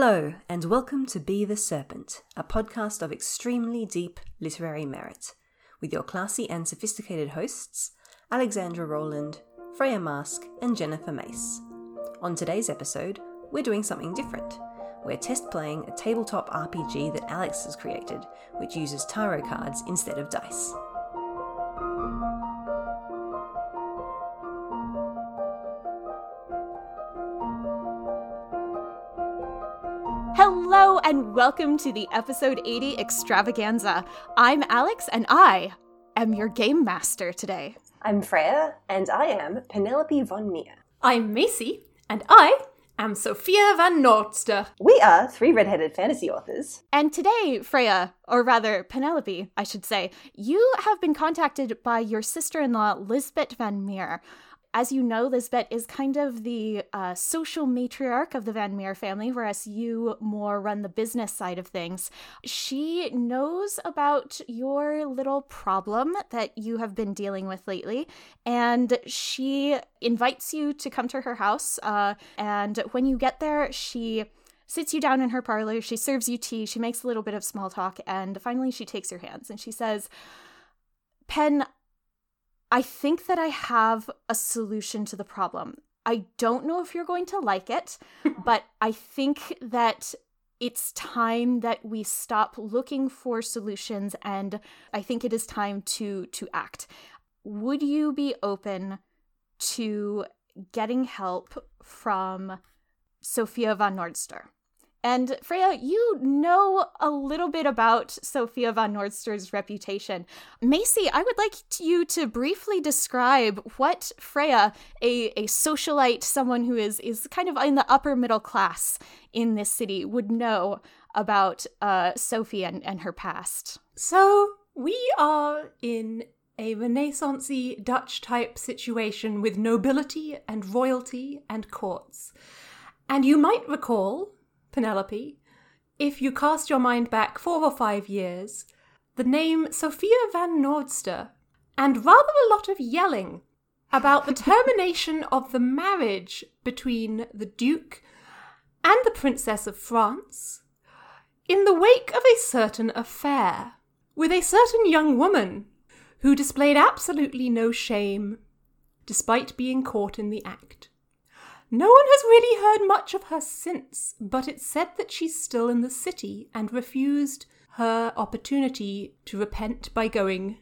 Hello, and welcome to Be the Serpent, a podcast of extremely deep literary merit, with your classy and sophisticated hosts, Alexandra Rowland, Freya Marske, and Jennifer Mace. On today's episode, we're doing something different. We're test playing a tabletop RPG that Alex has created, which uses tarot cards instead of dice. Welcome to the episode 80 extravaganza. I'm Alex and I am your game master today. I'm Freya, and I am Penelope von Meer. I'm Macy, and I am Sophia van Nordster. We are three redheaded fantasy authors. And today, Freya, or rather Penelope, I should say, you have been contacted by your sister in law, Lisbeth van Meer. As you know, Lisbeth is kind of the uh, social matriarch of the Van Meer family, whereas you more run the business side of things. She knows about your little problem that you have been dealing with lately, and she invites you to come to her house. Uh, and when you get there, she sits you down in her parlor, she serves you tea, she makes a little bit of small talk, and finally she takes your hands and she says, Pen, I think that I have a solution to the problem. I don't know if you're going to like it, but I think that it's time that we stop looking for solutions and I think it is time to to act. Would you be open to getting help from Sophia von Nordster? And Freya, you know a little bit about Sophia von Nordster's reputation. Macy, I would like you to briefly describe what Freya, a, a socialite, someone who is, is kind of in the upper middle class in this city, would know about uh, Sophie and, and her past. So, we are in a Renaissancey Dutch type situation with nobility and royalty and courts. And you might recall Penelope, if you cast your mind back four or five years, the name Sophia van Nordster, and rather a lot of yelling about the termination of the marriage between the Duke and the Princess of France in the wake of a certain affair with a certain young woman who displayed absolutely no shame despite being caught in the act. No one has really heard much of her since, but it's said that she's still in the city and refused her opportunity to repent by going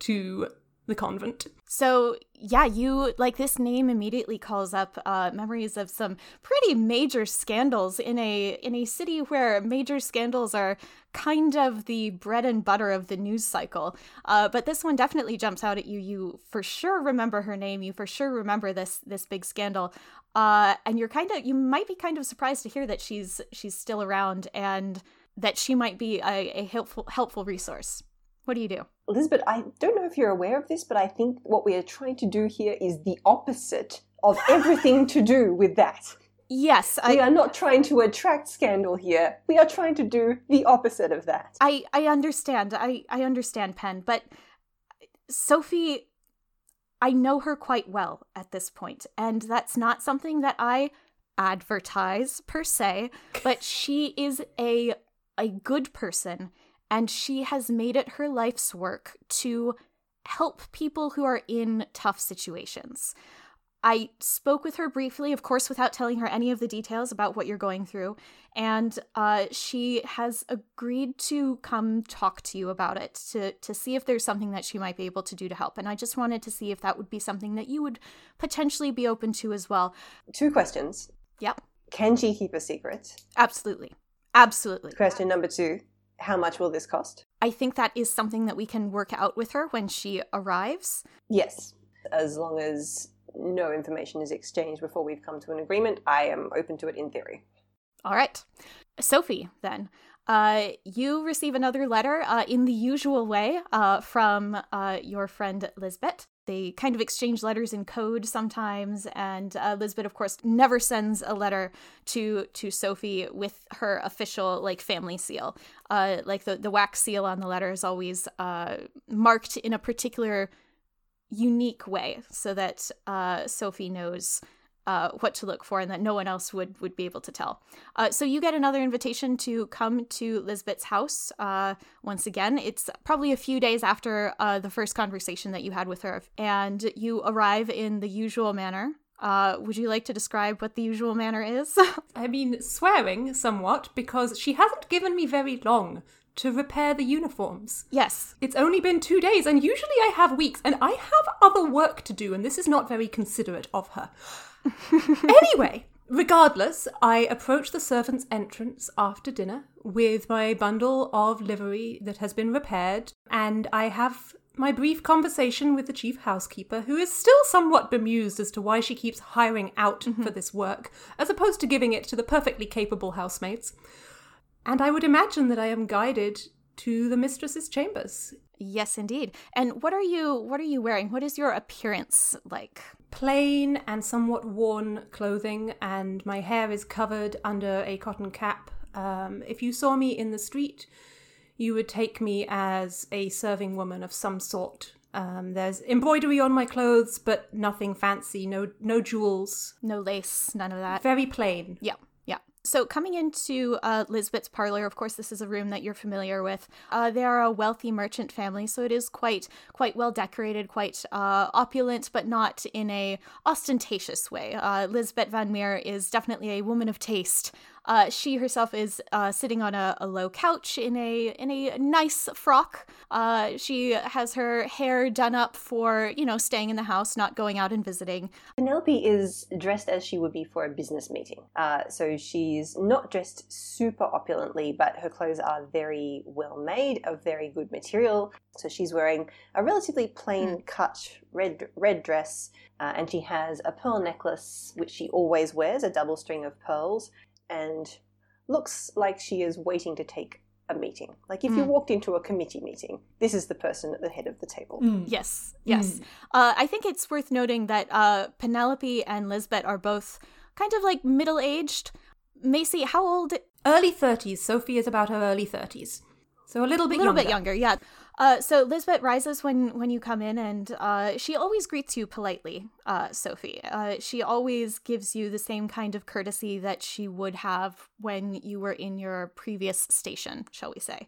to the convent. So, yeah, you like this name immediately calls up uh, memories of some pretty major scandals in a in a city where major scandals are kind of the bread and butter of the news cycle. Uh, but this one definitely jumps out at you. You for sure remember her name. You for sure remember this this big scandal. Uh, and you're kind of you might be kind of surprised to hear that she's she's still around and that she might be a, a helpful helpful resource. What do you do? Elizabeth, I don't know if you're aware of this, but I think what we are trying to do here is the opposite of everything to do with that. Yes, I, we are not trying to attract scandal here. We are trying to do the opposite of that. I I understand. I I understand, Pen, but Sophie I know her quite well at this point, and that's not something that I advertise per se, but she is a a good person and she has made it her life's work to help people who are in tough situations. I spoke with her briefly, of course, without telling her any of the details about what you're going through, and uh, she has agreed to come talk to you about it to to see if there's something that she might be able to do to help. And I just wanted to see if that would be something that you would potentially be open to as well. Two questions. Yep. Can she keep a secret? Absolutely. Absolutely. Question number two How much will this cost? I think that is something that we can work out with her when she arrives. Yes. As long as no information is exchanged before we've come to an agreement, I am open to it in theory. All right. Sophie, then. Uh, you receive another letter uh, in the usual way uh, from uh, your friend Lisbeth. They kind of exchange letters in code sometimes, and uh, Lisbeth, of course, never sends a letter to to Sophie with her official like family seal. Uh, like the the wax seal on the letter is always marked in a particular unique way so that Sophie knows uh, what to look for and that no one else would would be able to tell. Uh, so you get another invitation to come to Lisbeth's house. Uh, once again, it's probably a few days after uh, the first conversation that you had with her, and you arrive in the usual manner. Uh, would you like to describe what the usual manner is? I mean, swearing somewhat because she hasn't given me very long to repair the uniforms. yes. It's only been two days, and usually I have weeks, and I have other work to do, and this is not very considerate of her. Anyway, regardless, I approach the servants' entrance after dinner with my bundle of livery that has been repaired, and I have my brief conversation with the chief housekeeper, who is still somewhat bemused as to why she keeps hiring out mm-hmm. for this work, as opposed to giving it to the perfectly capable housemates. And I would imagine that I am guided to the mistress's chambers. Yes, indeed. And what are you what are you wearing? What is your appearance like? Plain and somewhat worn clothing, and my hair is covered under a cotton cap. Um, if you saw me in the street, you would take me as a serving woman of some sort. Um, there's embroidery on my clothes, but nothing fancy. No, no jewels. No lace, none of that. Very plain. Yeah, yeah. So coming into uh, Lisbeth's parlor, of course, this is a room that you're familiar with. Uh, they are a wealthy merchant family, so it is quite quite well decorated, quite uh, opulent, but not in a ostentatious way. Uh, Lisbeth Van Meer is definitely a woman of taste. Uh, she herself is uh, sitting on a, a low couch in a in a nice frock. Uh, she has her hair done up for you know staying in the house, not going out and visiting. Penelope is dressed as she would be for a business meeting. Uh, so she's not dressed super opulently, but her clothes are very well made, of very good material. So she's wearing a relatively plain cut red red dress, uh, and she has a pearl necklace, which she always wears, a double string of pearls, and looks like she is waiting to take a meeting. Like if you walked into a committee meeting, this is the person at the head of the table. Yes, yes. Uh, I think it's worth noting that uh, Penelope and Lisbeth are both kind of like middle aged. Macy, how old? Early 30s. Sophie is about her early 30s. So a little bit a little younger. bit younger, yeah. Uh, so Lisbeth rises when when you come in, and uh, she always greets you politely, uh, Sophie. Uh, she always gives you the same kind of courtesy that she would have when you were in your previous station, shall we say.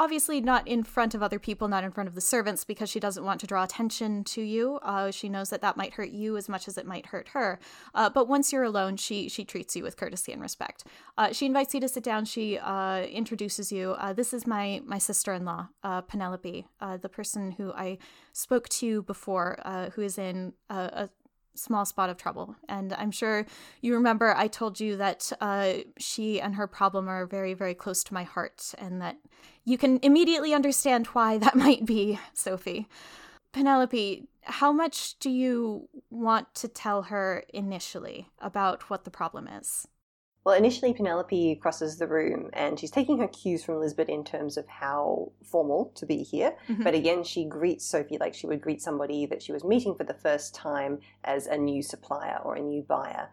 Obviously, not in front of other people, not in front of the servants, because she doesn't want to draw attention to you. Uh, she knows that that might hurt you as much as it might hurt her. Uh, but once you're alone, she she treats you with courtesy and respect. Uh, she invites you to sit down. She uh, introduces you. Uh, this is my my sister-in-law, uh, Penelope, the person who I spoke to before, who is in a, a small spot of trouble. And I'm sure you remember I told you that uh, she and her problem are very, very close to my heart, and that you can immediately understand why that might be, Sophie. Penelope, how much do you want to tell her initially about what the problem is? Well, initially, Penelope crosses the room and she's taking her cues from Lisbeth in terms of how formal to be here. Mhm. But again, she greets Sophie like she would greet somebody that she was meeting for the first time as a new supplier or a new buyer,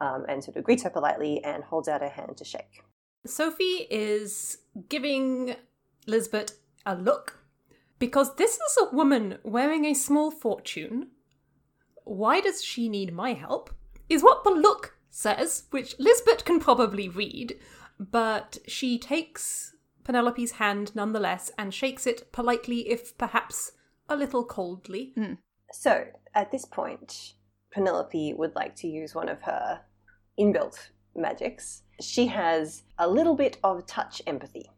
um, and sort of greets her politely and holds out her hand to shake. Sophie is giving Lisbeth a look because this is a woman wearing a small fortune. Why does she need my help? Is what the look says, which Lisbeth can probably read, but she takes Penelope's hand nonetheless and shakes it politely, if perhaps a little coldly. Hmm. So, at this point, Penelope would like to use one of her inbuilt magics. She has a little bit of touch empathy.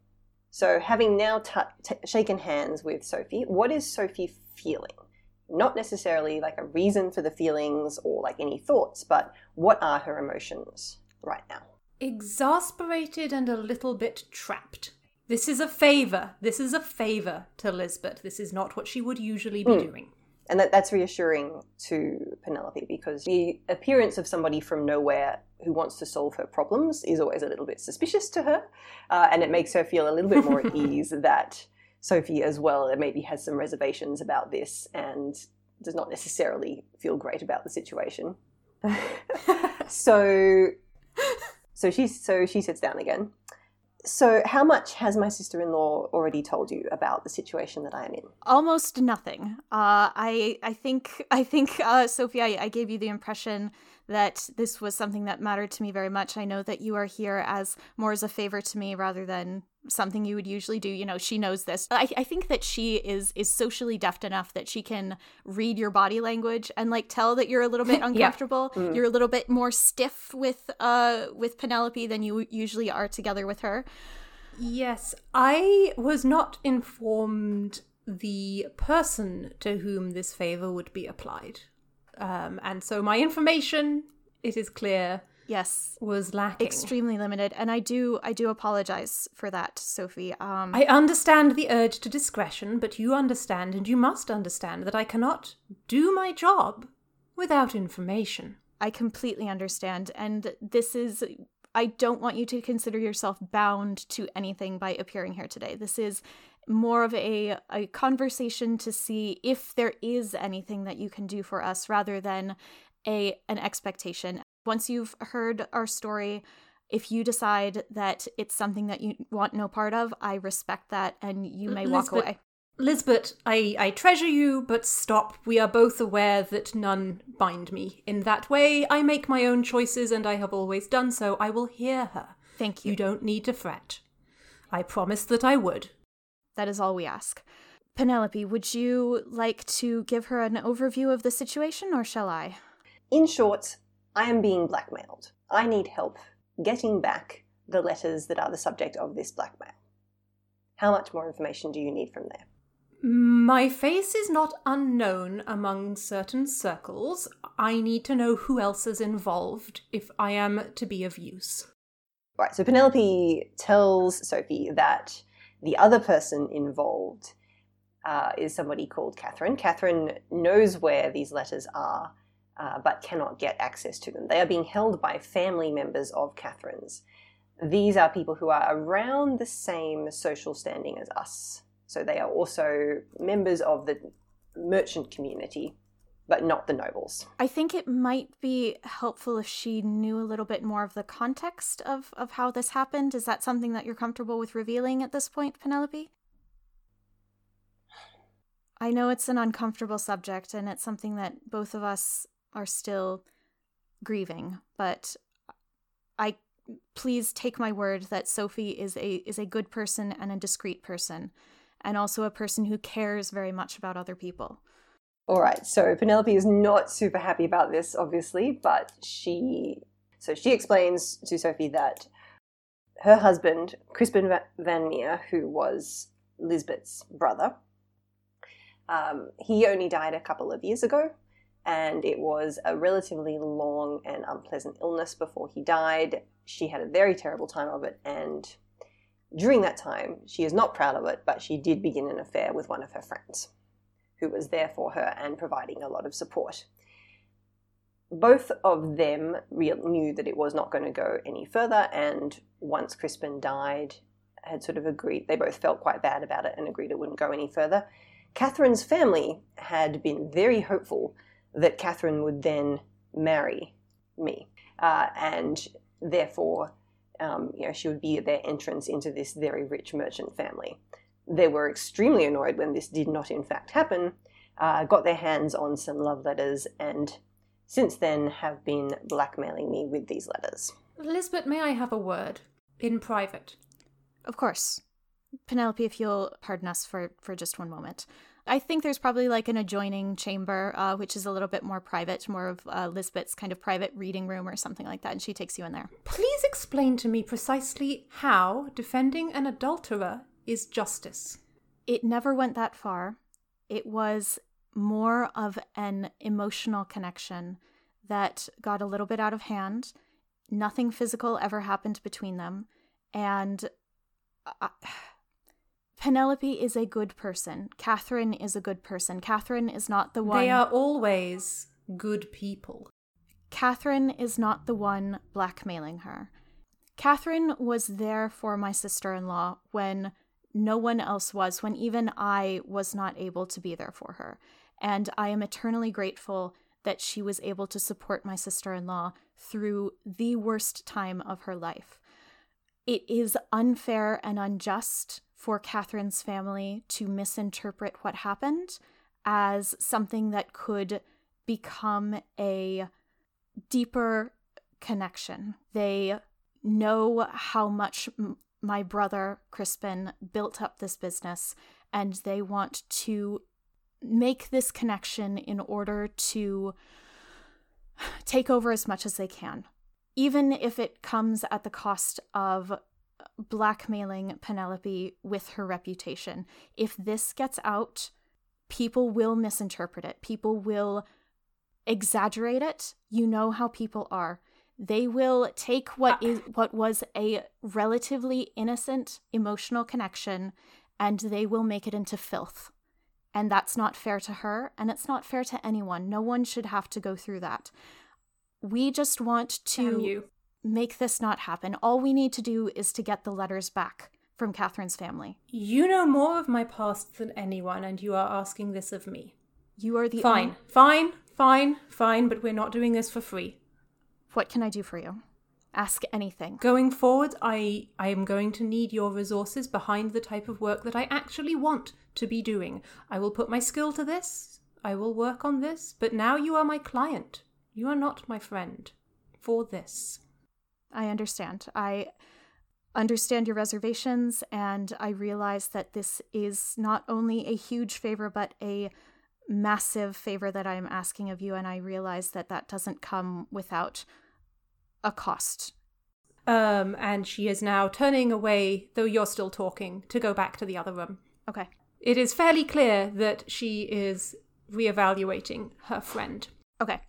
So, having now tou t- shaken hands with Sophie, what is Sophie feeling? Not necessarily like a reason for the feelings or like any thoughts, but what are her emotions right now? exasperated and a little bit trapped. This is a favour. This is a favour to Lisbeth. This is not what she would usually be doing. And that, that's reassuring to Penelope because the appearance of somebody from nowhere who wants to solve her problems is always a little bit suspicious to her. Uh, and it makes her feel a little bit more at ease that Sophie, as well, that maybe has some reservations about this and does not necessarily feel great about the situation. so, so she so she sits down again, So, how much has my sister in law already told you about the situation that I am in? Almost nothing. Uh, I I think I think uh, Sophie, I, I gave you the impression that this was something that mattered to me very much. I know that you are here as more as a favor to me rather than something you would usually do. You know, she knows this. I, I think that she is is socially deft enough that she can read your body language and like tell that you're a little bit uncomfortable. yeah. mm. You're a little bit more stiff with uh with Penelope than you usually are together with her. Yes, I was not informed the person to whom this favor would be applied. Um, and so my information, it is clear, yes. was lacking. Extremely limited. And i do i do apologize for that sophie. Um i understand the urge to discretion but you understand and you must understand that i cannot do my job without information. I completely understand. And this is i don't want you to consider yourself bound to anything by appearing here today. This is more of a, a conversation to see if there is anything that you can do for us rather than a an expectation once you've heard our story if you decide that it's something that you want no part of i respect that and you may walk away Lisbeth, I, I treasure you, but stop. We are both aware that none bind me. In that way, I make my own choices, and I have always done so. I will hear her. Thank you. You don't need to fret. I promised that I would. That is all we ask. Penelope, would you like to give her an overview of the situation, or shall I? In short, I am being blackmailed. I need help getting back the letters that are the subject of this blackmail. How much more information do you need from there? My face is not unknown among certain circles. I need to know who else is involved if I am to be of use. Right, so Penelope tells Sophie that the other person involved uh, is somebody called Catherine. Catherine knows where these letters are uh, but cannot get access to them. They are being held by family members of Catherine's. These are people who are around the same social standing as us. So they are also members of the merchant community, but not the nobles. I think it might be helpful if she knew a little bit more of the context of, of how this happened. Is that something that you're comfortable with revealing at this point, Penelope? I know it's an uncomfortable subject and it's something that both of us are still grieving, but I please take my word that Sophie is a is a good person and a discreet person and also a person who cares very much about other people. All right. So Penelope is not super happy about this obviously, but she so she explains to Sophie that her husband, Crispin Van Meer, who was Lisbeth's brother, um, he only died a couple of years ago and it was a relatively long and unpleasant illness before he died. She had a very terrible time of it, and during that time, she is not proud of it, but she did begin an affair with one of her friends, who was there for her and providing a lot of support. Both of them knew that it was not going to go any further, and once Crispin died, had sort of agreed, they both felt quite bad about it and agreed it wouldn't go any further. Catherine's family had been very hopeful that Catherine would then marry me, uh, and therefore, um, you know, she would be their entrance into this very rich merchant family. They were extremely annoyed when this did not, in fact, happen. Uh, got their hands on some love letters, and since then have been blackmailing me with these letters. Lisbeth, may I have a word in private? Of course. Penelope, if you'll pardon us for, for just one moment. I think there's probably like an adjoining chamber, uh, which is a little bit more private, more of uh, Lisbeth's kind of private reading room or something like that, and she takes you in there. Please explain to me precisely how defending an adulterer is justice. It never went that far. It was more of an emotional connection that got a little bit out of hand. Nothing physical ever happened between them. And. Uh, Penelope is a good person. Catherine is a good person. Catherine is not the one. They are always good people. Catherine is not the one blackmailing her. Catherine was there for my sister in law when no one else was, when even I was not able to be there for her. And I am eternally grateful that she was able to support my sister in law through the worst time of her life it is unfair and unjust for Catherine's family to misinterpret what happened as something that could become a deeper connection. They know how much my brother Crispin built up this business, and they want to make this connection in order to take over as much as they can, even if it comes at the cost of blackmailing Penelope with her reputation. If this gets out, people will misinterpret it. People will exaggerate it. You know how people are. They will take what ah. is what was a relatively innocent emotional connection and they will make it into filth. And that's not fair to her and it's not fair to anyone. No one should have to go through that. We just want to make this not happen. All we need to do is to get the letters back from Catherine's family. You know more of my past than anyone, and you are asking this of me. You are the fine, fine, fine, fine, but we're not doing this for free. What can I do for you? Ask anything. Going forward, I I am going to need your resources behind the type of work that I actually want to be doing. I will put my skill to this. I will work on this, but now you are my client. You are not my friend. For this. I understand. I understand your reservations, and I realize that this is not only a huge favor, but a massive favor that I am asking of you. And I realize that that doesn't come without a cost. Um, and she is now turning away, though you're still talking, to go back to the other room. Okay. It is fairly clear that she is reevaluating her friend. Okay.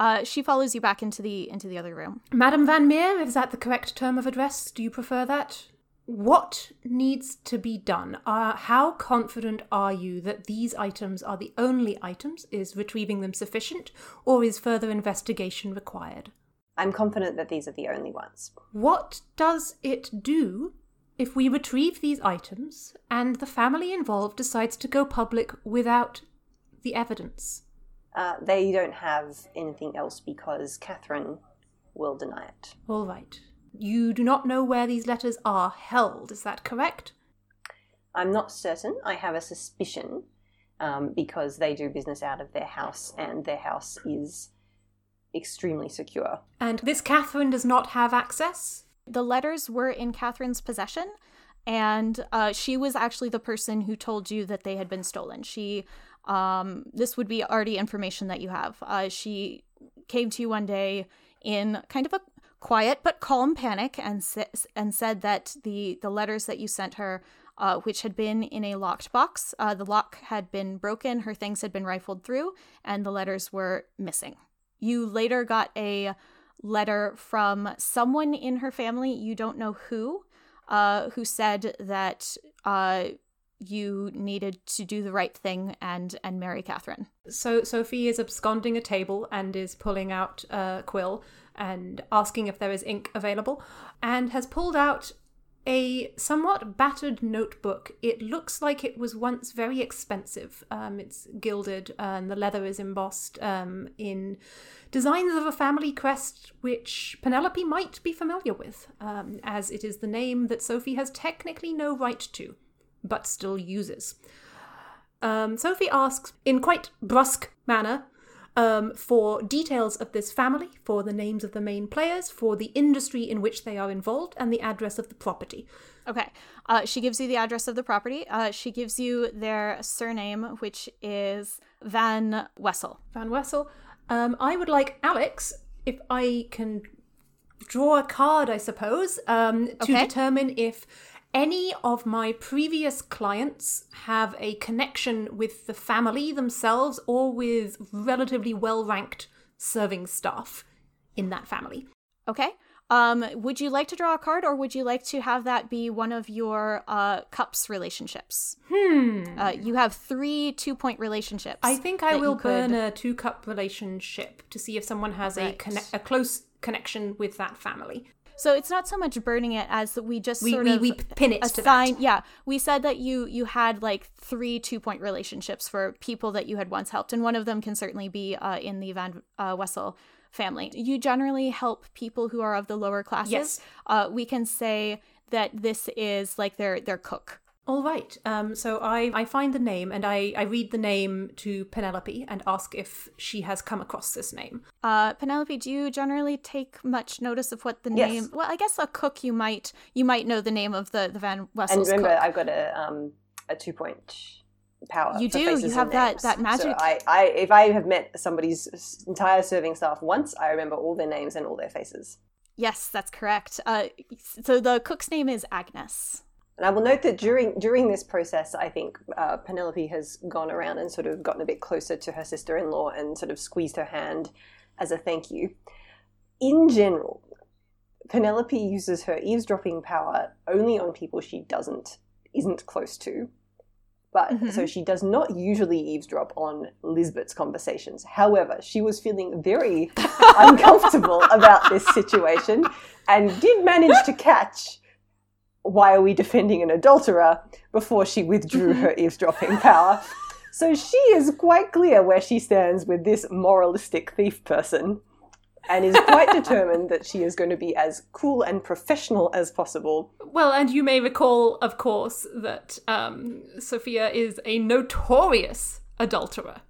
Uh, she follows you back into the into the other room. Madam Van Meer, is that the correct term of address? Do you prefer that? What needs to be done? Uh, how confident are you that these items are the only items? Is retrieving them sufficient, or is further investigation required? I'm confident that these are the only ones. What does it do if we retrieve these items and the family involved decides to go public without the evidence? Uh, they don't have anything else because Catherine will deny it. All right. You do not know where these letters are held, is that correct? I'm not certain. I have a suspicion um, because they do business out of their house and their house is extremely secure. And this Catherine does not have access? The letters were in Catherine's possession, and uh, she was actually the person who told you that they had been stolen. She um, this would be already information that you have. Uh, she came to you one day in kind of a quiet but calm panic and and said that the the letters that you sent her, uh, which had been in a locked box, uh, the lock had been broken, her things had been rifled through, and the letters were missing. You later got a letter from someone in her family, you don't know who, uh, who said that uh, you needed to do the right thing and and marry Catherine. So Sophie is absconding a table and is pulling out a quill and asking if there is ink available, and has pulled out a somewhat battered notebook. It looks like it was once very expensive. Um, it's gilded and the leather is embossed um, in designs of a family crest, which Penelope might be familiar with, um, as it is the name that Sophie has technically no right to but still uses. Um, Sophie asks, in quite brusque manner, um, for details of this family, for the names of the main players, for the industry in which they are involved, and the address of the property. Okay. Uh, she gives you the address of the property. Uh, she gives you their surname, which is Van Wessel. Van Wessel. Um, I would like Alex, if I can draw a card, I suppose, um, to Okay. determine if any of my previous clients have a connection with the family themselves or with relatively well ranked serving staff in that family. Okay. Um, would you like to draw a card, or would you like to have that be one of your uh, cups relationships? Hmm. Uh, you have three two-point relationships. I think I will you could- burn a two cup relationship to see if someone has a Right. conne- a close connection with that family. So it's not so much burning it as that we just We- sort we- of we pin it to that. Yeah, we said that you you had like three two point relationships for people that you had once helped, and one of them can certainly be uh, in the Van uh, Wessel family. You generally help people who are of the lower classes. Yes. Uh, we can say that this is like their their cook. All right. Um, so I, I find the name and I, I read the name to Penelope and ask if she has come across this name. Uh, Penelope, do you generally take much notice of what the Yes. name? Well, I guess a cook you might you might know the name of the the Van And remember, cook. I've got a um a two point power. You do, you have that- names. that magic. So I, I, if I have met somebody's entire serving staff once, I remember all their names and all their faces. Yes, that's correct. Uh, so the cook's name is Agnes. And I will note that during during this process, I think uh, Penelope has gone around and sort of gotten a bit closer to her sister in law and sort of squeezed her hand as a thank you. In general, Penelope uses her eavesdropping power only on people she doesn't isn't close to. But Mhm. so she does not usually eavesdrop on Lisbeth's conversations. However, she was feeling very uncomfortable about this situation and did manage to catch why are we defending an adulterer before she withdrew her eavesdropping power. So she is quite clear where she stands with this moralistic thief person and is quite determined that she is going to be as cool and professional as possible. Well, and you may recall, of course, that um, Sophia is a notorious adulterer.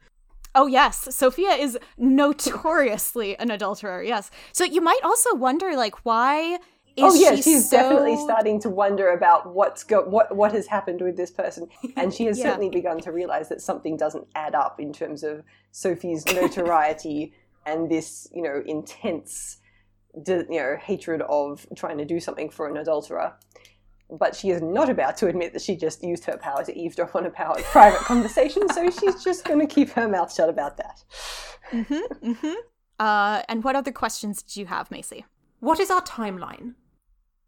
Oh yes, Sophia is notoriously an adulterer. Yes. So you might also wonder, like, why is oh yeah, she she's so... definitely starting to wonder about what's go- what what has happened with this person, and she has Yeah. certainly begun to realize that something doesn't add up in terms of Sophie's notoriety and this you know intense de- you know hatred of trying to do something for an adulterer. But she is not about to admit that she just used her power to eavesdrop on a power private conversation, so she's just going to keep her mouth shut about that. Mm-hmm, mm-hmm. Uh, and what other questions did you have, Macy? What is our timeline?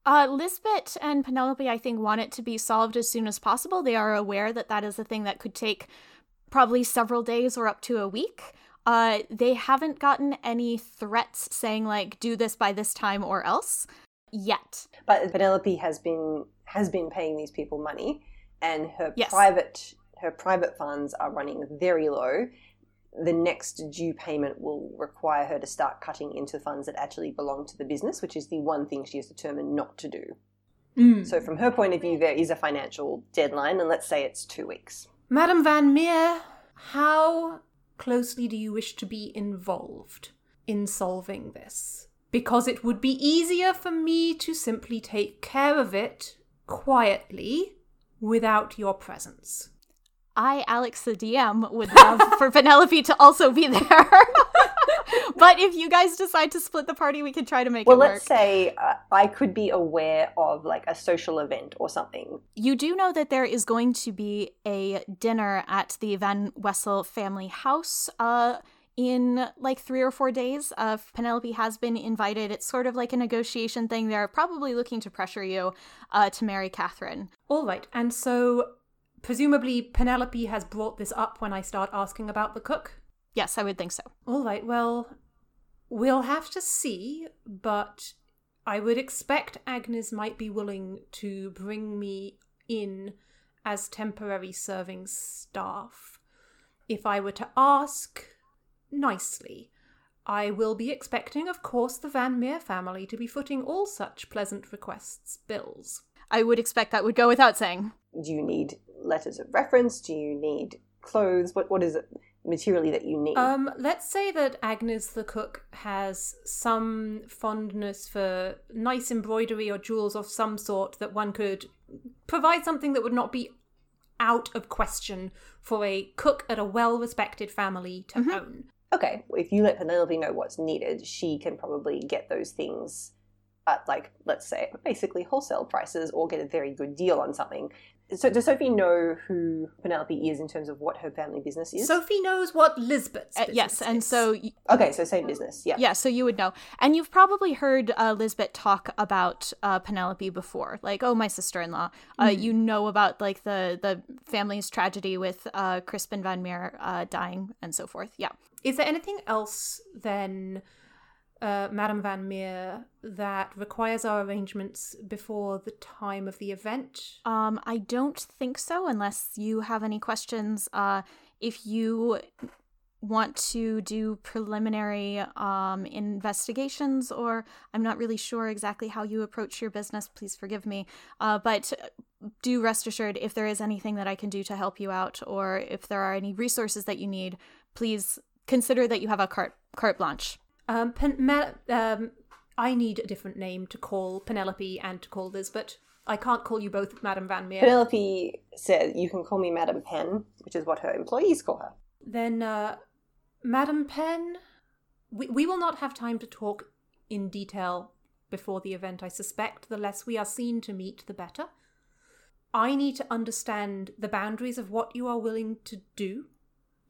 Uh, Lisbeth and Penelope, I think, want it to be solved as soon as possible. They are aware that that is a thing that could take probably several days or up to a week. Uh, they haven't gotten any threats saying like do this by this time or else yet. But Penelope has been has been paying these people money, and her Yes. private her private funds are running very low. The next due payment will require her to start cutting into funds that actually belong to the business, which is the one thing she has determined not to do. Mm. So, from her point of view, there is a financial deadline, and let's say it's two weeks. Madame Van Meer, how closely do you wish to be involved in solving this? Because it would be easier for me to simply take care of it quietly without your presence. I, Alex the DM, would love for Penelope to also be there. but if you guys decide to split the party, we can try to make Well, it work. Well, let's say uh, I could be aware of like a social event or something. You do know that there is going to be a dinner at the Van Wessel family house uh, in like three or four days. Uh, Penelope has been invited. It's sort of like a negotiation thing. They're probably looking to pressure you uh, to marry Catherine. All right, and so presumably Penelope has brought this up when I start asking about the cook. Yes, I would think so. All right, well, we'll have to see, but I would expect Agnes might be willing to bring me in as temporary serving staff. If I were to ask nicely, I will be expecting, of course, the Van Meer family to be footing all such pleasant requests bills. I would expect that would go without saying. Do you need letters of reference? Do you need clothes? What what is it materially that you need? Um, let's say that Agnes the cook has some fondness for nice embroidery or jewels of some sort that one could provide something that would not be out of question for a cook at a well-respected family to own. Okay, if you let Penelope know what's needed, she can probably get those things at like let's say basically wholesale prices or get a very good deal on something. So does Sophie know who Penelope is in terms of what her family business is? Sophie knows what Lisbeth's Uh, yes, and is. so y- okay, so same business. Yeah. Yeah, so you would know. And you've probably heard uh, Lisbeth talk about uh, Penelope before. Like, oh, my sister-in-law. Uh, You know about, like, the, the family's tragedy with uh, Crispin Van Meer uh, dying and so forth. Yeah. Is there anything else then, uh, Madame Van Meer, that requires our arrangements before the time of the event? Um, I don't think so, unless you have any questions. Uh, if you want to do preliminary um, investigations, or I'm not really sure exactly how you approach your business. Please forgive me. Uh, but do rest assured, if there is anything that I can do to help you out, or if there are any resources that you need, please consider that you have a carte, carte blanche. Um, Pen- um, I need a different name to call Penelope and to call Lisbeth. I can't call you both Madame Van Meer. Penelope said, You can call me Madame Pen, which is what her employees call her. Then, uh, Madame Pen, we, we will not have time to talk in detail before the event, I suspect. The less we are seen to meet, the better. I need to understand the boundaries of what you are willing to do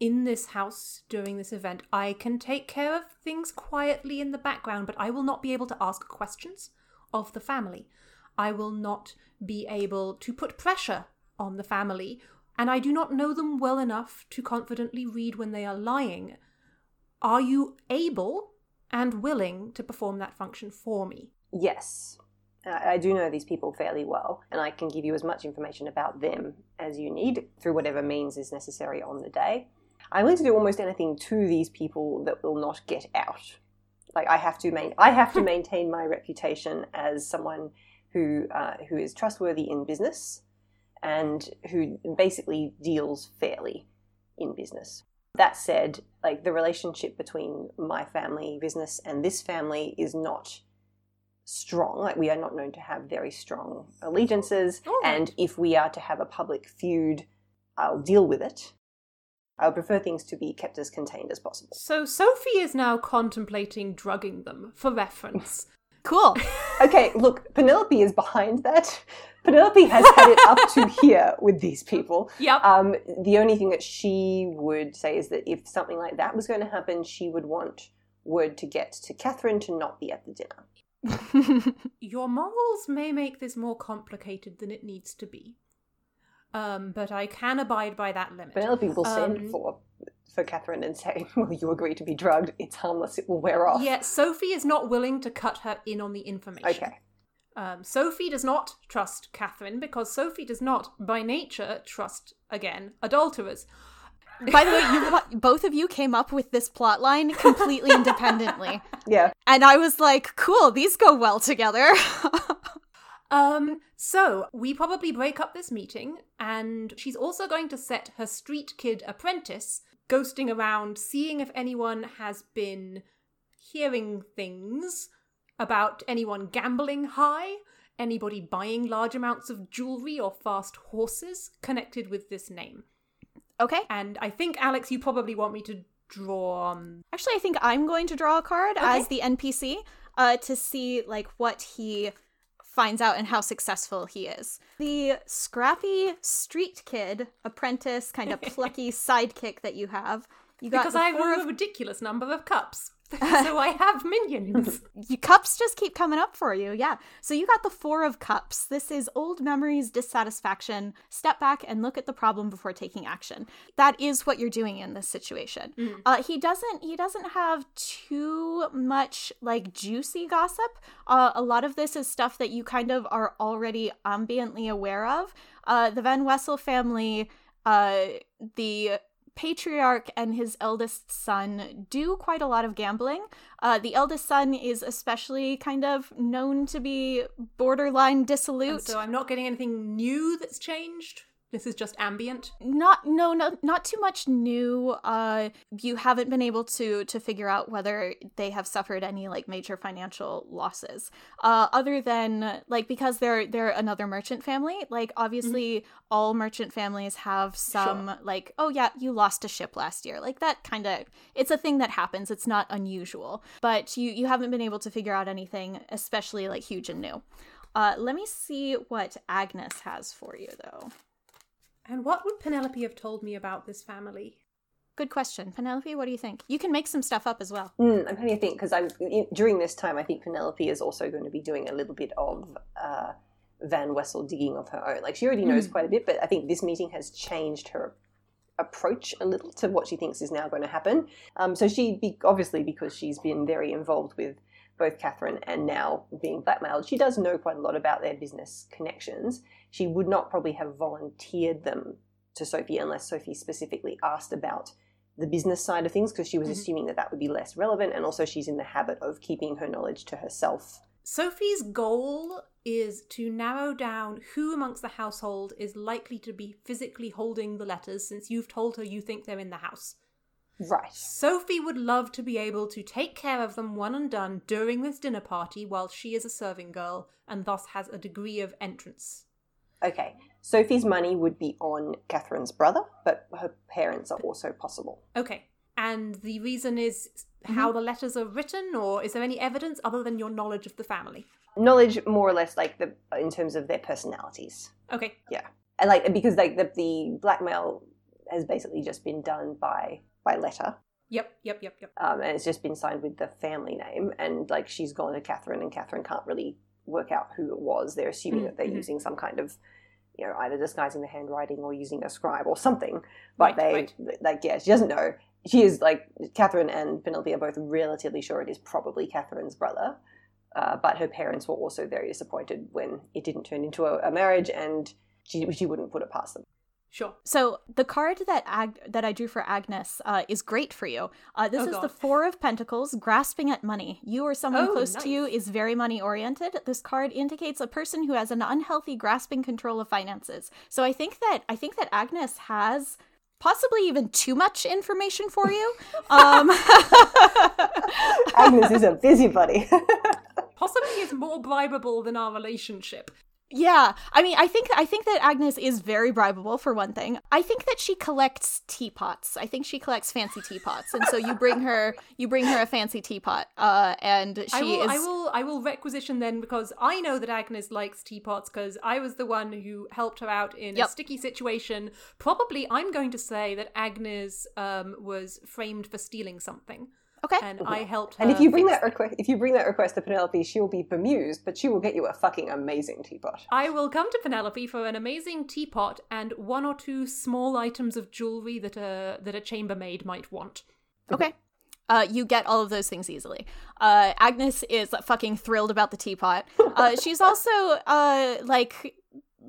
in this house during this event. I can take care of things quietly in the background, but I will not be able to ask questions of the family. I will not be able to put pressure on the family, and I do not know them well enough to confidently read when they are lying. Are you able and willing to perform that function for me? Yes. I do know these people fairly well, and I can give you as much information about them as you need through whatever means is necessary on the day. I'm willing to do almost anything to these people that will not get out. Like I have to main, I have to maintain my reputation as someone who uh, who is trustworthy in business and who basically deals fairly in business. That said, like the relationship between my family business and this family is not strong. Like we are not known to have very strong allegiances. And if we are to have a public feud, I'll deal with it. I would prefer things to be kept as contained as possible. So Sophie is now contemplating drugging them for reference. Cool. okay, look, Penelope is behind that. Penelope has had it up to here with these people. Yep. Um, the only thing that she would say is that if something like that was going to happen, she would want word to get to Catherine to not be at the dinner. Your morals may make this more complicated than it needs to be. Um, but I can abide by that limit. Penelope will send Um, for for Catherine and say, "Will you agree to be drugged? It's harmless. It will wear off." Yet Sophie is not willing to cut her in on the information. Okay. Um, Sophie does not trust Catherine because Sophie does not, by nature, trust, again, adulterers. By the way, you both of you came up with this plot line completely independently. Yeah. And I was like, cool, these go well together. Um, so we probably break up this meeting, and she's also going to set her street kid apprentice ghosting around, seeing if anyone has been hearing things about anyone gambling high, anybody buying large amounts of jewelry or fast horses connected with this name. okay. And I think, Alex, you probably want me to draw. Um, Actually, I think I'm going to draw a card as the NPC uh, to see like what he finds out and how successful he is. The scrappy street kid, apprentice, kind of plucky sidekick that you have. You got because I of a ridiculous number of cups. so I have minions. you, cups just keep coming up for you. Yeah. So you got the four of cups. This is old memories, dissatisfaction. Step back and look at the problem before taking action. That is what you're doing in this situation. Uh, he doesn't. He doesn't have too much like juicy gossip. Uh, a lot of this is stuff that you kind of are already ambiently aware of. Uh, the Van Wessel family. Uh, the patriarch and his eldest son do quite a lot of gambling. Uh, the eldest son is especially kind of known to be borderline dissolute. And so I'm not getting anything new that's changed. This is just ambient. not no no not too much new. Uh you haven't been able to to figure out whether they have suffered any like major financial losses. Uh other than like because they're they're another merchant family like obviously all merchant families have some like oh yeah you lost a ship last year. Like that kind of it's a thing that happens. It's not unusual. But you you haven't been able to figure out anything especially like huge and new. Uh let me see what agnes has for you though And what would Penelope have told me about this family? Good question. Penelope, what do you think? You can make some stuff up as well. Mm, I'm having to think because I'm in- during this time. I think Penelope is also going to be doing a little bit of uh, Van Wessel digging of her own. Like she already knows quite a bit, but I think this meeting has changed her approach a little to what she thinks is now going to happen. Um, so she, be, obviously, because she's been very involved with both Catherine and now being blackmailed, she does know quite a lot about their business connections. She would not probably have volunteered them to Sophie unless Sophie specifically asked about the business side of things because she was Mhm. assuming that that would be less relevant, and also she's in the habit of keeping her knowledge to herself. Sophie's goal is to narrow down who amongst the household is likely to be physically holding the letters since you've told her you think they're in the house. Right. Sophie would love to be able to take care of them one and done during this dinner party while she is a serving girl and thus has a degree of entrance. Okay. Sophie's money would be on Catherine's brother, but her parents are also possible. Okay. And the reason is mm-hmm. how the letters are written, or is there any evidence other than your knowledge of the family? Knowledge, more or less, like the in terms of their personalities. Okay. Yeah, and like because like the, the blackmail has basically just been done by by letter Yep, yep, yep, yep. um, and it's just been signed with the family name and like she's gone to catherine and catherine can't really work out who it was they're assuming Mm, that they're mhm. using some kind of you know either disguising the handwriting or using a scribe or something but Right, they right. like yeah she doesn't know she is like catherine and penelope are both relatively sure it is probably catherine's brother uh, but her parents were also very disappointed when it didn't turn into a, a marriage and she, she wouldn't put it past them Sure. So the card that Ag- that I drew for Agnes uh, is great for you. Uh, this Oh, is God. the Four of Pentacles, grasping at money. You or someone Oh, close to you is very money oriented. This card indicates a person who has an unhealthy grasping control of finances. So I think that I think that Agnes has possibly even too much information for you. Um, Agnes is a busybody. Possibly is more bribable than our relationship. Yeah, I mean, I think I think that Agnes is very bribable for one thing. I think that she collects teapots. I think she collects fancy teapots, and so you bring her you bring her a fancy teapot, uh, and she I will, is I will, I will requisition then because I know that Agnes likes teapots because I was the one who helped her out in Yep. a sticky situation. Probably, I'm going to say that Agnes um, was framed for stealing something, okay. and I helped her. and if you bring that request, if you bring that request to Penelope, she'll be bemused, but she will get you a fucking amazing teapot. I will come to Penelope for an amazing teapot and one or two small items of jewelry that a that a chambermaid might want. Okay. Uh, you get all of those things easily. Uh, Agnes is fucking thrilled about the teapot. Uh, she's also uh, like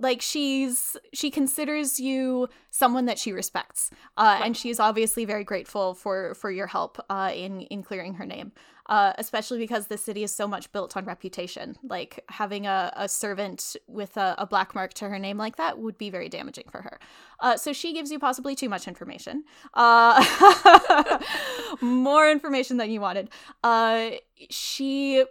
like she's she considers you someone that she respects, uh, and is obviously very grateful for for your help uh, in in clearing her name. Uh, especially because the city is so much built on reputation. Like having a, a servant with a, a black mark to her name like that would be very damaging for her. Uh, so she gives you possibly too much information. Uh, more information than you wanted. Uh, she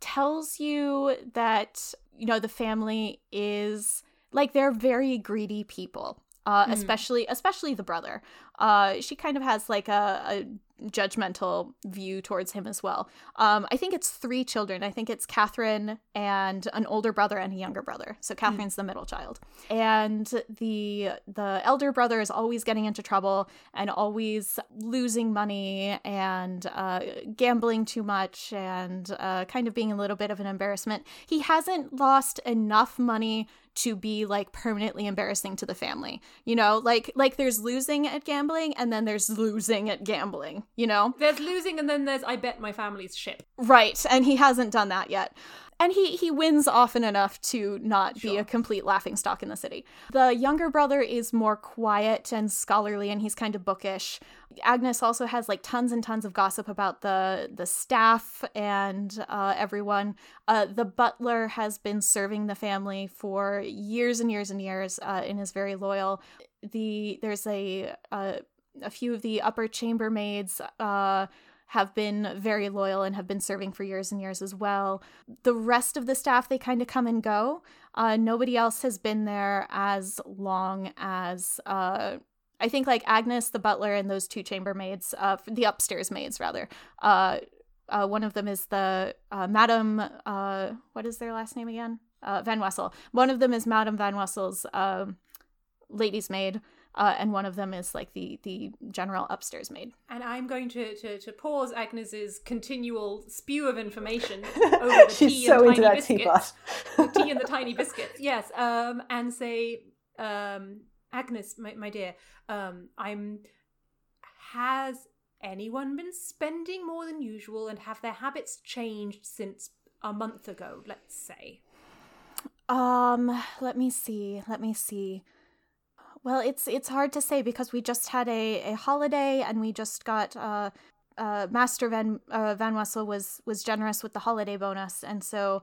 tells you that you know the family is like they're very greedy people. Uh, Hmm. especially especially the brother. Uh, she kind of has like a, a judgmental view towards him as well. Um, I think it's three children. I think it's Catherine and an older brother and a younger brother. So Catherine's the middle child, and the the elder brother is always getting into trouble and always losing money and uh, gambling too much and uh, kind of being a little bit of an embarrassment. He hasn't lost enough money to be like permanently embarrassing to the family. You know, like like there's losing at gambling and then there's losing at gambling, you know? There's losing, and then there's I bet my family's ship. Right, and he hasn't done that yet. And he he wins often enough to not be a complete laughingstock in the city. The younger brother is more quiet and scholarly and he's kind of bookish. Agnes also has like tons and tons of gossip about the the staff and uh, everyone. Uh, the butler has been serving the family for years and years and years uh, and is very loyal. The there's a uh, a few of the upper chambermaids uh, have been very loyal and have been serving for years and years as well. The rest of the staff, they kind of come and go. Uh, nobody else has been there as long as. Uh, I think like Agnes, the butler, and those two chambermaids, uh, the upstairs maids rather. Uh, uh, one of them is the uh, Madam. Uh, what is their last name again? Uh, Van Wessel. One of them is Madam Van Wessel's um, lady's maid, uh, and one of them is like the the general upstairs maid. And I'm going to, to, to pause Agnes's continual spew of information over the She's tea so and into tiny that biscuits. teapot. tea and the tiny biscuits. Yes. Um, and say, um, Agnes, my, my dear, um, I'm. Has anyone been spending more than usual, and have their habits changed since a month ago? Let's say. Um, let me see. Let me see. Well, it's it's hard to say because we just had a, a holiday and we just got uh, uh, Master Van uh, Van Wessel was was generous with the holiday bonus, and so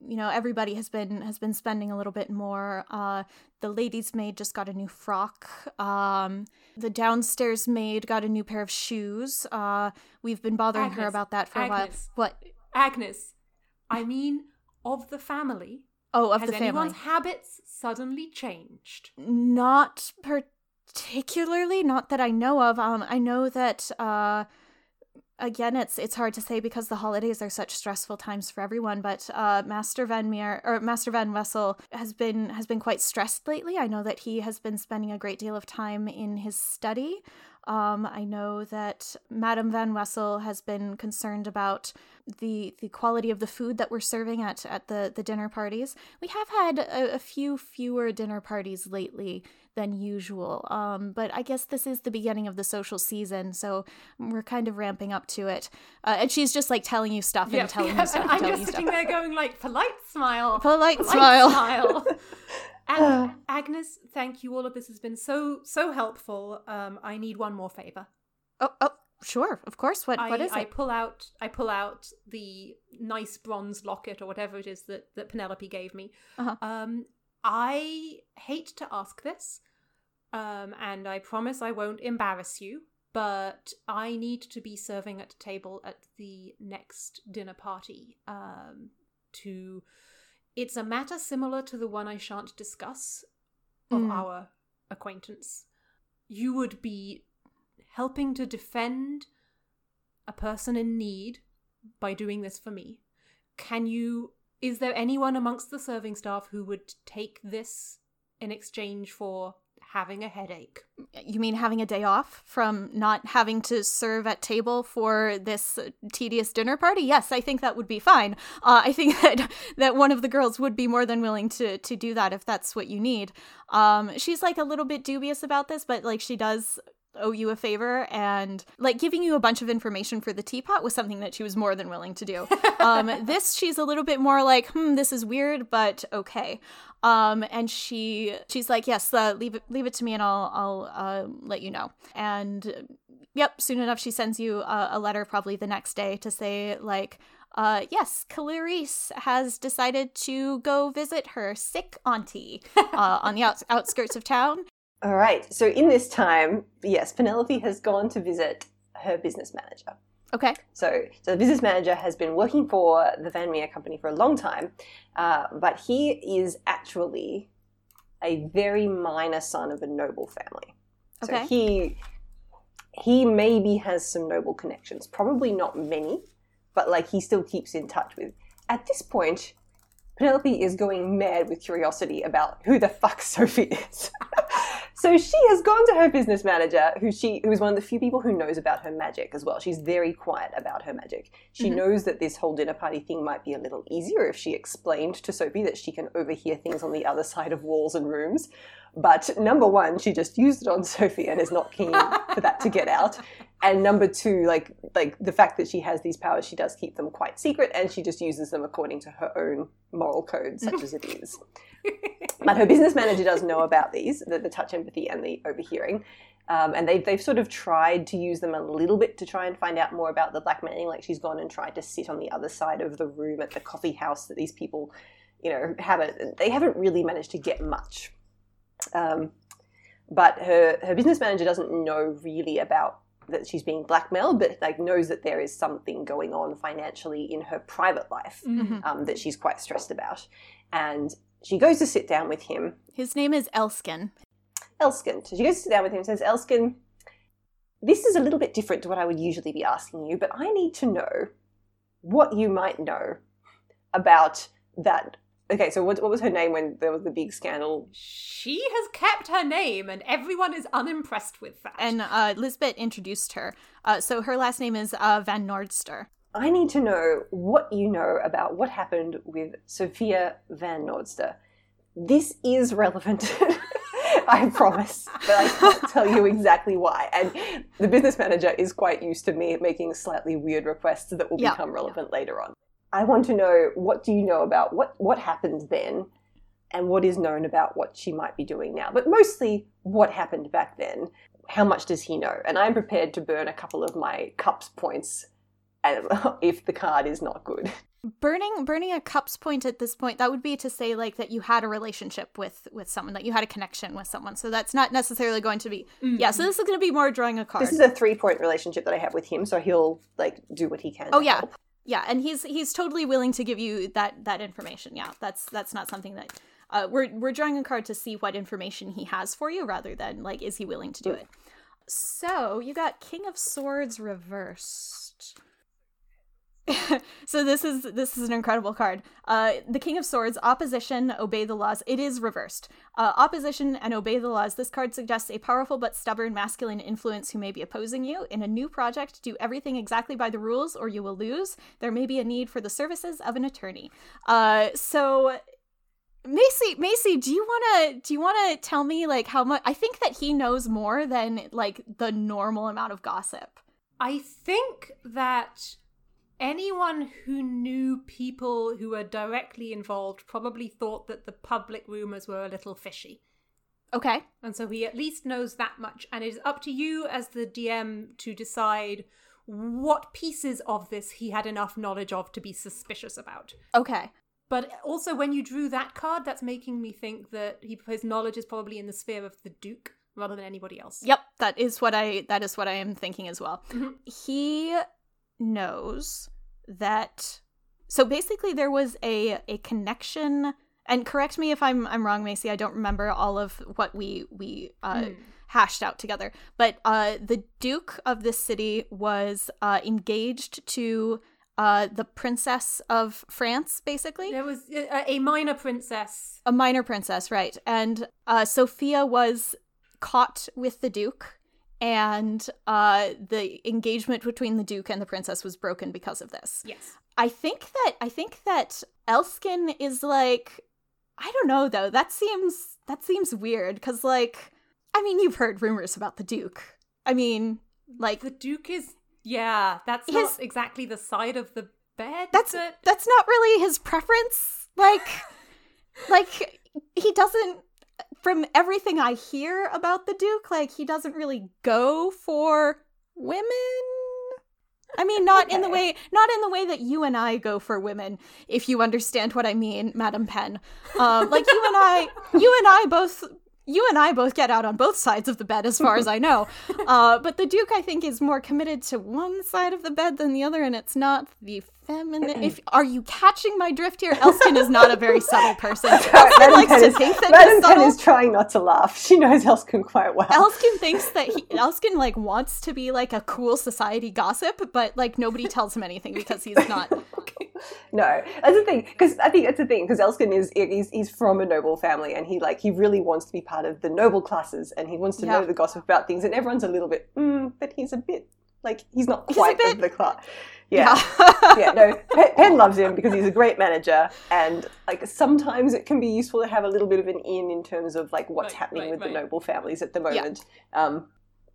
you know everybody has been has been spending a little bit more. Uh, the ladies' maid just got a new frock. Um, the downstairs maid got a new pair of shoes. Uh, we've been bothering Agnes, her about that for Agnes. a while. What? Agnes, I mean, of the family. Oh, of Has the family. anyone's habits suddenly changed? Not particularly, not that I know of. Um, I know that uh, again, it's it's hard to say because the holidays are such stressful times for everyone. But uh, Master Van Meer or Master Van Wessel has been has been quite stressed lately. I know that he has been spending a great deal of time in his study. Um, I know that Madame Van Wessel has been concerned about the the quality of the food that we're serving at at the the dinner parties. We have had a, a few fewer dinner parties lately than usual. Um, but I guess this is the beginning of the social season, so we're kind of ramping up to it. Uh, and she's just like telling you stuff and telling you stuff and and I'm just sitting stuff. there going like, polite smile. Polite smile. smile. and Agnes, thank you. All of this has been so so helpful. Um, I need one more favor. Oh, oh, sure, of course. What I, what is I it? pull out I pull out the nice bronze locket or whatever it is that, that Penelope gave me. Uh-huh. Um, I hate to ask this, um, and I promise I won't embarrass you, but I need to be serving at table at the next dinner party. Um, to it's a matter similar to the one I shan't discuss of Mm. our acquaintance. You would be helping to defend a person in need by doing this for me. Can you is there anyone amongst the serving staff who would take this in exchange for having a headache? You mean having a day off from not having to serve at table for this uh, tedious dinner party? Yes, I think that would be fine. Uh, I think that that one of the girls would be more than willing to to do that if that's what you need. Um, she's like a little bit dubious about this, but like she does owe you a favor and like giving you a bunch of information for the teapot was something that she was more than willing to do um this she's a little bit more like hmm this is weird but okay um and she she's like yes uh, leave it leave it to me and i'll i'll uh, let you know and yep soon enough she sends you a, a letter probably the next day to say like uh, yes, Clarice has decided to go visit her sick auntie uh, on the outs- outskirts of town. All right. So in this time, yes, Penelope has gone to visit her business manager. Okay. So, so the business manager has been working for the Van Meer company for a long time, uh, but he is actually a very minor son of a noble family. So Okay. he he maybe has some noble connections. Probably not many, but like he still keeps in touch with. At this point, Penelope is going mad with curiosity about who the fuck Sophie is. so she has gone to her business manager, who she who is one of the few people who knows about her magic as well. She's very quiet about her magic. She Mhm. knows that this whole dinner party thing might be a little easier if she explained to Sophie that she can overhear things on the other side of walls and rooms. But number one, she just used it on Sophie and is not keen for that to get out. And number two, like like the fact that she has these powers, she does keep them quite secret, and she just uses them according to her own moral code, such as it is. But her business manager does know about these, the, the touch empathy and the overhearing. Um, and they've, they've sort of tried to use them a little bit to try and find out more about the blackmailing. Like she's gone and tried to sit on the other side of the room at the coffee house that these people, you know, haven't. They haven't really managed to get much. Um, but her her business manager doesn't know really about that she's being blackmailed, but like knows that there is something going on financially in her private life Mhm. um, that she's quite stressed about. And she goes to sit down with him, His name is Elskin. Elskin. So she goes to sit down with him and says, Elskin, this is a little bit different to what I would usually be asking you, but I need to know what you might know about that. Okay, so what, what was her name when there was the big scandal? She has kept her name, and everyone is unimpressed with that. And uh, Lisbeth introduced her. Uh, so her last name is uh, Van Nordster. I need to know what you know about what happened with Sophia Van Nordster. This is relevant. I promise, but I can't tell you exactly why. And the business manager is quite used to me making slightly weird requests that will Yeah. become relevant later on. I want to know what do you know about what what happened then and what is known about what she might be doing now, but mostly what happened back then. How much does he know? And I'm prepared to burn a couple of my cups points if the card is not good. Burning burning a cups point at this point that would be to say like that you had a relationship with with someone that you had a connection with someone. So that's not necessarily going to be mm-hmm. Yeah, so this is going to be more drawing a card. This is a 3 point relationship that I have with him, so he'll like do what he can. Oh yeah. Help. Yeah, and he's he's totally willing to give you that that information. Yeah. That's that's not something that uh, we're we're drawing a card to see what information he has for you rather than like is he willing to do it. So you got King of Swords reversed. so this is this is an incredible card. Uh, the King of Swords, opposition, obey the laws. It is reversed. Uh, opposition and obey the laws. This card suggests a powerful but stubborn masculine influence who may be opposing you. In a new project, do everything exactly by the rules, or you will lose. There may be a need for the services of an attorney. Uh, so Macy, Macy, do you want to do you want to tell me like how much I think that he knows more than like the normal amount of gossip. I think that anyone who knew people who were directly involved probably thought that the public rumors were a little fishy. Okay. And so he at least knows that much and it is up to you as the DM to decide what pieces of this he had enough knowledge of to be suspicious about. Okay. But also, when you drew that card, that's making me think that he, his knowledge is probably in the sphere of the Duke rather than anybody else. Yep, that is what I that is what I am thinking as well. Mm-hmm. He knows that. So basically, there was a a connection. And correct me if I'm I'm wrong, Macy. I don't remember all of what we we uh, mm. hashed out together. But uh, the Duke of this city was uh, engaged to uh, the princess of France, basically. There was a, a minor princess. A minor princess, right. And uh, Sophia was caught with the Duke, and uh, the engagement between the Duke and the princess was broken because of this. Yes. I think that I think that Elskin is like I don't know though. That seems that seems weird because like I mean you've heard rumors about the Duke. I mean like the Duke is yeah, that's his, not exactly the side of the bed. That's that... that's not really his preference. Like, like he doesn't. From everything I hear about the Duke, like he doesn't really go for women. I mean, not okay. in the way, not in the way that you and I go for women. If you understand what I mean, Madam Penn. Um, like you and I, you and I both you and I both get out on both sides of the bed, as far as I know. Uh, but the Duke, I think, is more committed to one side of the bed than the other, and it's not the feminine. if are you catching my drift here? Elskin is not a very subtle person. Likes Penn to is, think that Madam he's subtle. Penn is trying not to laugh. She knows Elskin quite well. Elskin thinks that he, Elskin like wants to be like a cool society gossip, but like nobody tells him anything because he's not. no, that's the thing. Because I think that's the thing. Because Elskin is he's, he's from a noble family, and he like he really wants to be part of the noble classes, and he wants to yeah. know the gossip about things. And everyone's a little bit, mm, but he's a bit like he's not quite he's of the class. Yeah, yeah. yeah no. Penn loves him because he's a great manager, and like sometimes it can be useful to have a little bit of an in in terms of like what's right, happening right, with right. the noble families at the moment. Yeah. Um,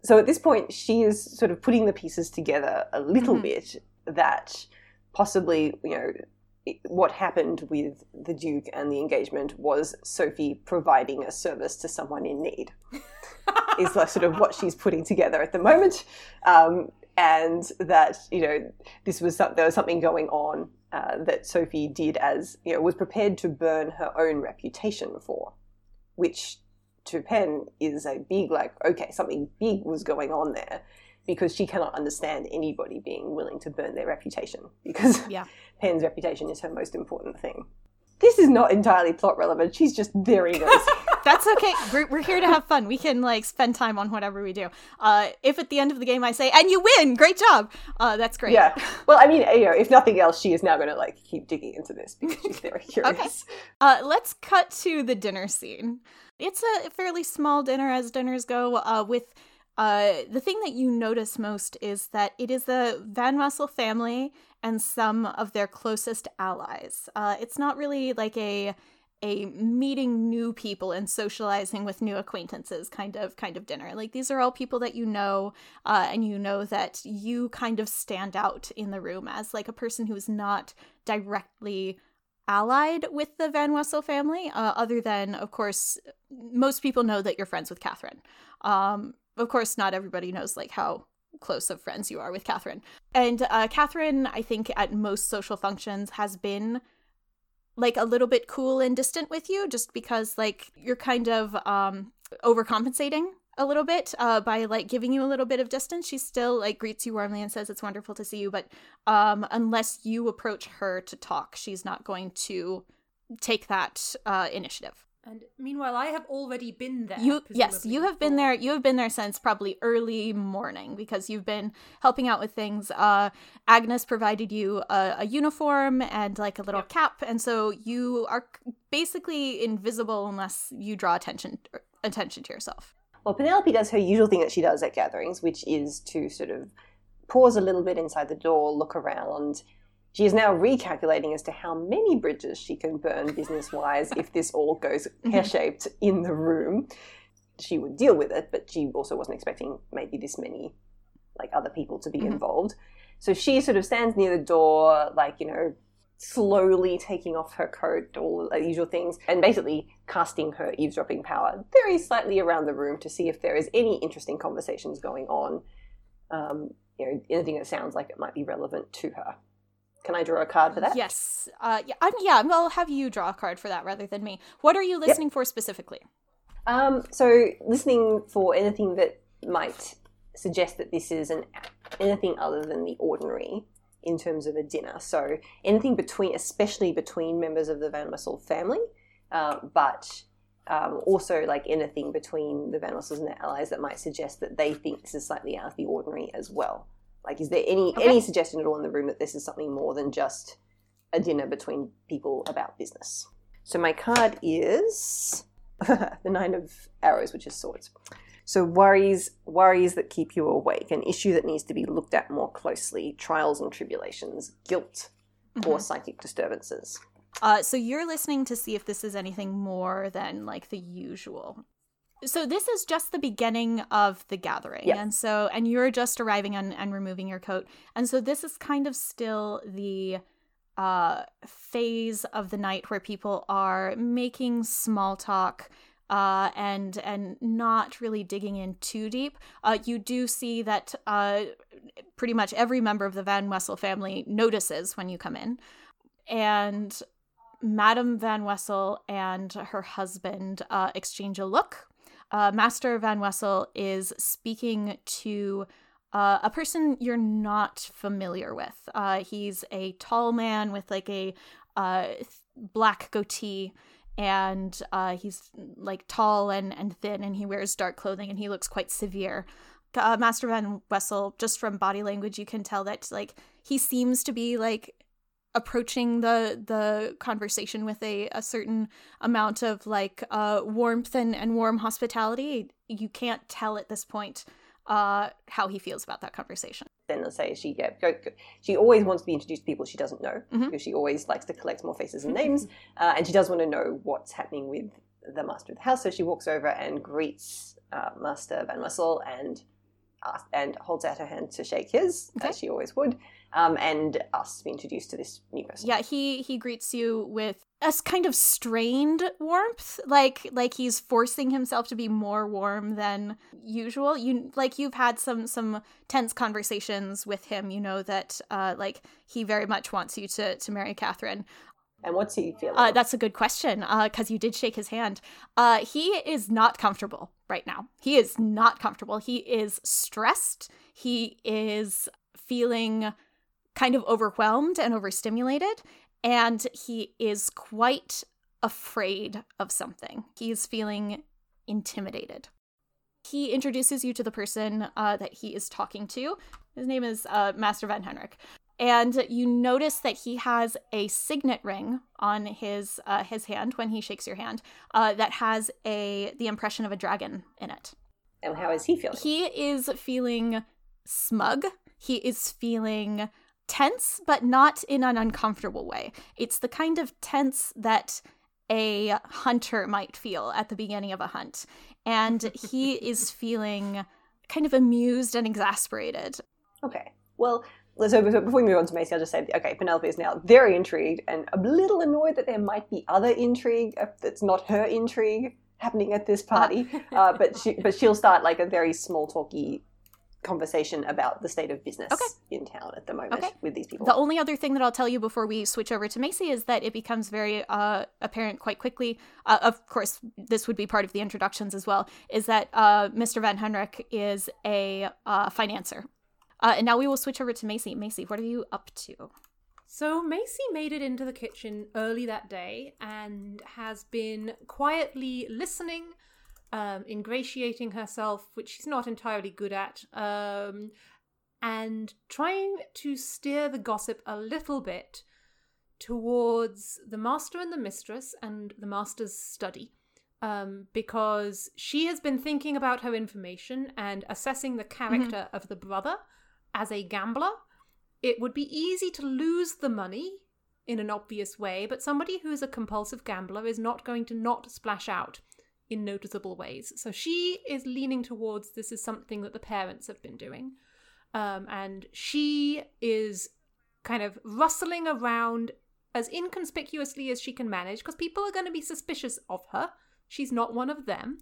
so at this point, she is sort of putting the pieces together a little mm-hmm. bit that possibly, you know, what happened with the Duke and the engagement was Sophie providing a service to someone in need. is sort of what she's putting together at the moment, um, and that you know this was there was something going on uh, that Sophie did as you know was prepared to burn her own reputation for, which to Penn is a big like okay something big was going on there because she cannot understand anybody being willing to burn their reputation because yeah. Penn's reputation is her most important thing. This is not entirely plot relevant. She's just very nosy. That's okay. We're, we're here to have fun. We can like spend time on whatever we do. Uh, if at the end of the game I say, "And you win, great job," uh, that's great. Yeah. Well, I mean, you know, if nothing else, she is now going to like keep digging into this because she's very curious. okay. Uh, let's cut to the dinner scene. It's a fairly small dinner as dinners go. Uh, with uh, the thing that you notice most is that it is the Van Wessel family and some of their closest allies. Uh, it's not really like a a meeting new people and socializing with new acquaintances kind of kind of dinner. Like these are all people that you know, uh, and you know that you kind of stand out in the room as like a person who is not directly allied with the Van Wessel family, uh, other than, of course, most people know that you're friends with Catherine. Um, of course, not everybody knows like how close of friends you are with Catherine. And uh, Catherine, I think, at most social functions has been like a little bit cool and distant with you just because like you're kind of um overcompensating a little bit uh, by like giving you a little bit of distance. She still like greets you warmly and says it's wonderful to see you, but um, unless you approach her to talk, she's not going to take that uh, initiative. And meanwhile, I have already been there. You yes, you have been there. You have been there since probably early morning because you've been helping out with things. Uh, Agnes provided you a, a uniform and like a little Yep. cap, and so you are basically invisible unless you draw attention attention to yourself. Well, Penelope does her usual thing that she does at gatherings, which is to sort of pause a little bit inside the door, look around. She is now recalculating as to how many bridges she can burn business wise if this all goes pear shaped in the room. She would deal with it, but she also wasn't expecting maybe this many like other people to be Mhm. involved. So she sort of stands near the door, like, you know, slowly taking off her coat, all the usual things, and basically casting her eavesdropping power very slightly around the room to see if there is any interesting conversations going on. Um, you know, anything that sounds like it might be relevant to her. Can I draw a card for that? Yes. Uh, yeah. I'm, yeah. I'll have you draw a card for that rather than me. What are you listening for specifically? Um, so listening for anything that might suggest that this is an anything other than the ordinary in terms of a dinner. So anything between, especially between members of the Van Wessel family, um, but um, also like anything between the Van Wessels and their allies that might suggest that they think this is slightly out of the ordinary as well. Like, is there any Okay. any suggestion at all in the room that this is something more than just a dinner between people about business? So my card is the nine of arrows, which is swords. So worries, worries that keep you awake, an issue that needs to be looked at more closely, trials and tribulations, guilt, or Mhm. psychic disturbances. Uh, so you're listening to see if this is anything more than like the usual. So this is just the beginning of the gathering, and so and you're just arriving and, and removing your coat, and so this is kind of still the uh phase of the night where people are making small talk uh and and not really digging in too deep. Uh you do see that uh pretty much every member of the van wessel family notices when you come in. And Madame Van Wessel and her husband uh, exchange a look. Uh, Master Van Wessel is speaking to uh, a person you're not familiar with. Uh, he's a tall man with like a uh, black goatee, and uh, he's like tall and, and thin, and he wears dark clothing, and he looks quite severe. Uh, Master Van Wessel, just from body language, you can tell that like he seems to be like approaching the the conversation with a, a certain amount of like uh warmth and, and warm hospitality you can't tell at this point uh how he feels about that conversation Then let's say she yeah, go, go, she always wants to be introduced to people she doesn't know Mhm. because she always likes to collect more faces and names, uh, and she does want to know what's happening with the master of the house. So she walks over and greets uh, Master Van Wessel and asks, and holds out her hand to shake his, Okay. as she always would, um, and us to be introduced to this new person. yeah he he greets you with a kind of strained warmth like like he's forcing himself to be more warm than usual you like you've had some some tense conversations with him you know that uh like he very much wants you to to marry catherine And what's he feeling? Uh, that's a good question because you did shake his hand. Uh, he is not comfortable right now. He is not comfortable. He is stressed. He is feeling kind of overwhelmed and overstimulated. And he is quite afraid of something. He is feeling intimidated. He introduces you to the person uh, that he is talking to. His name is uh, Master Van Henrik and you notice that he has a signet ring on his uh, his hand when he shakes your hand uh, that has a the impression of a dragon in it. and how is he feeling? He is feeling smug. He is feeling tense, but not in an uncomfortable way. It's the kind of tense that a hunter might feel at the beginning of a hunt. And he is feeling kind of amused and exasperated. Okay. Well, let's. so before we move on to Macy, I'll just say, okay, Penelope is now very intrigued and a little annoyed that there might be other intrigue uh, that's not her intrigue happening at this party. Uh, but she, but she'll start like a very small talky conversation about the state of business Okay. in town at the moment Okay. with these people. The only other thing that I'll tell you before we switch over to Macy is that it becomes very uh, apparent quite quickly. Uh, of course, this would be part of the introductions as well. Is that uh, Mr. Van Henrik is a uh, financer, uh, and now we will switch over to Macy. Macy, what are you up to? So Macy made it into the kitchen early that day and has been quietly listening, um, ingratiating herself, which she's not entirely good at, um, and trying to steer the gossip a little bit towards the master and the mistress and the master's study. Um, because she has been thinking about her information and assessing the character of the brother as a gambler. It would be easy to lose the money in an obvious way, but somebody who is a compulsive gambler is not going to not splash out in noticeable ways. So she is leaning towards this is something that the parents have been doing. Um, and she is kind of rustling around as inconspicuously as she can manage because people are going to be suspicious of her. She's not one of them.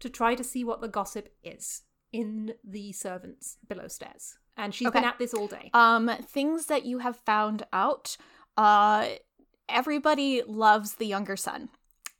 To try to see what the gossip is in the servants below stairs. And she's been at this all day. Um, things that you have found out. Uh, everybody loves the younger son.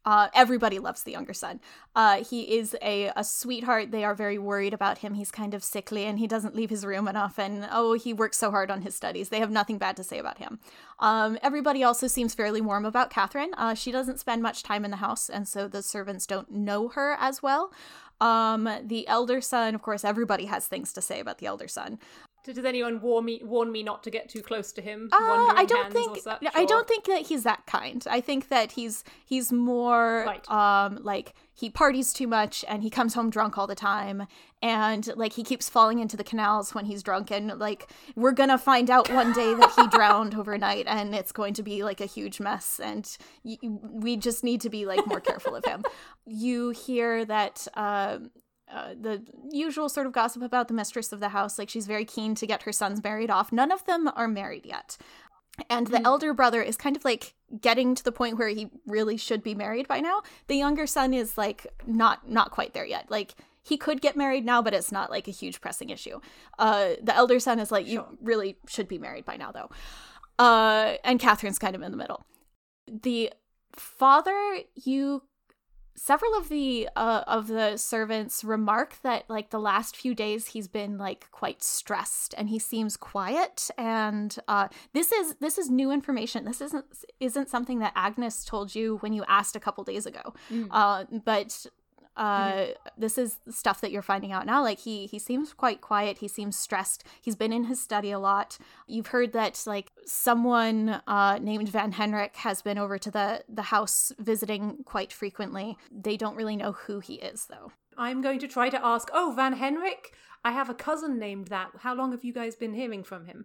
Uh, everybody loves the younger son. Uh, he is a, a sweetheart. They are very worried about him. He's kind of sickly and he doesn't leave his room enough. And oh, he works so hard on his studies. They have nothing bad to say about him. Um, everybody also seems fairly warm about Catherine. Uh, she doesn't spend much time in the house, and so the servants don't know her as well. Um, the elder son, of course, everybody has things to say about the elder son. Does anyone warn me warn me not to get too close to him? Uh, I don't think such, I don't think that he's that kind. I think that he's he's more Right. um like he parties too much and he comes home drunk all the time and like he keeps falling into the canals when he's drunk and like we're going to find out one day that he drowned overnight and it's going to be like a huge mess and y- we just need to be like more careful of him. You hear that um uh, the usual sort of gossip about the mistress of the house. Like she's very keen to get her sons married off. None of them are married yet. And the elder brother is kind of like getting to the point where he really should be married by now. The younger son is like not not quite there yet. Like he could get married now, but it's not like a huge pressing issue. Uh, the elder son is like you really should be married by now though. Uh, and Catherine's kind of in the middle. The father, you several of the uh, of the servants remark that like the last few days he's been like quite stressed and he seems quiet. And uh, this is this is new information. This isn't isn't something that agnes told you when you asked a couple days ago. Uh, but uh this is stuff that you're finding out now like he he seems quite quiet he seems stressed he's been in his study a lot you've heard that like someone uh named van henrik has been over to the the house visiting quite frequently they don't really know who he is though I'm going to try to ask. Oh, Van Henrik, I have a cousin named that. How long have you guys been hearing from him?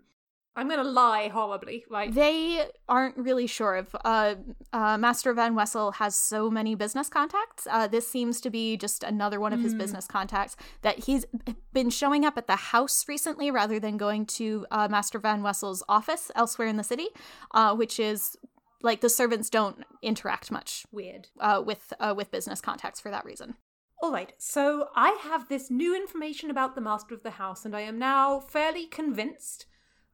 I'm going to lie horribly, right? they aren't really sure if uh, uh, master van wessel has so many business contacts uh, this seems to be just another one of his business contacts that he's been showing up at the house recently rather than going to uh, master van wessel's office elsewhere in the city uh, which is like the servants don't interact much Weird. uh, with uh, with business contacts for that reason All right, so I have this new information about the master of the house, and I am now fairly convinced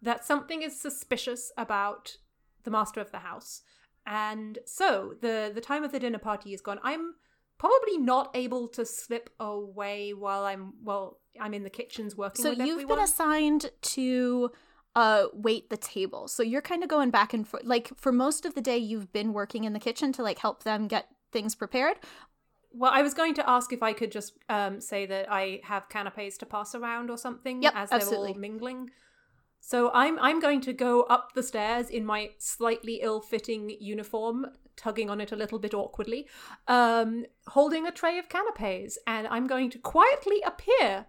that something is suspicious about the master of the house. And so the the time of the dinner party is gone. I'm probably not able to slip away while I'm well. I'm in the kitchens working. So with you've everyone. been assigned to uh wait the table. So you're kind of going back and forth. Like for most of the day you've been working in the kitchen to like help them get things prepared. Well, I was going to ask if I could just um, say that I have canapes to pass around or something Yep, as they're absolutely. all mingling. So I'm I'm going to go up the stairs in my slightly ill-fitting uniform, tugging on it a little bit awkwardly, um, holding a tray of canapes, and I'm going to quietly appear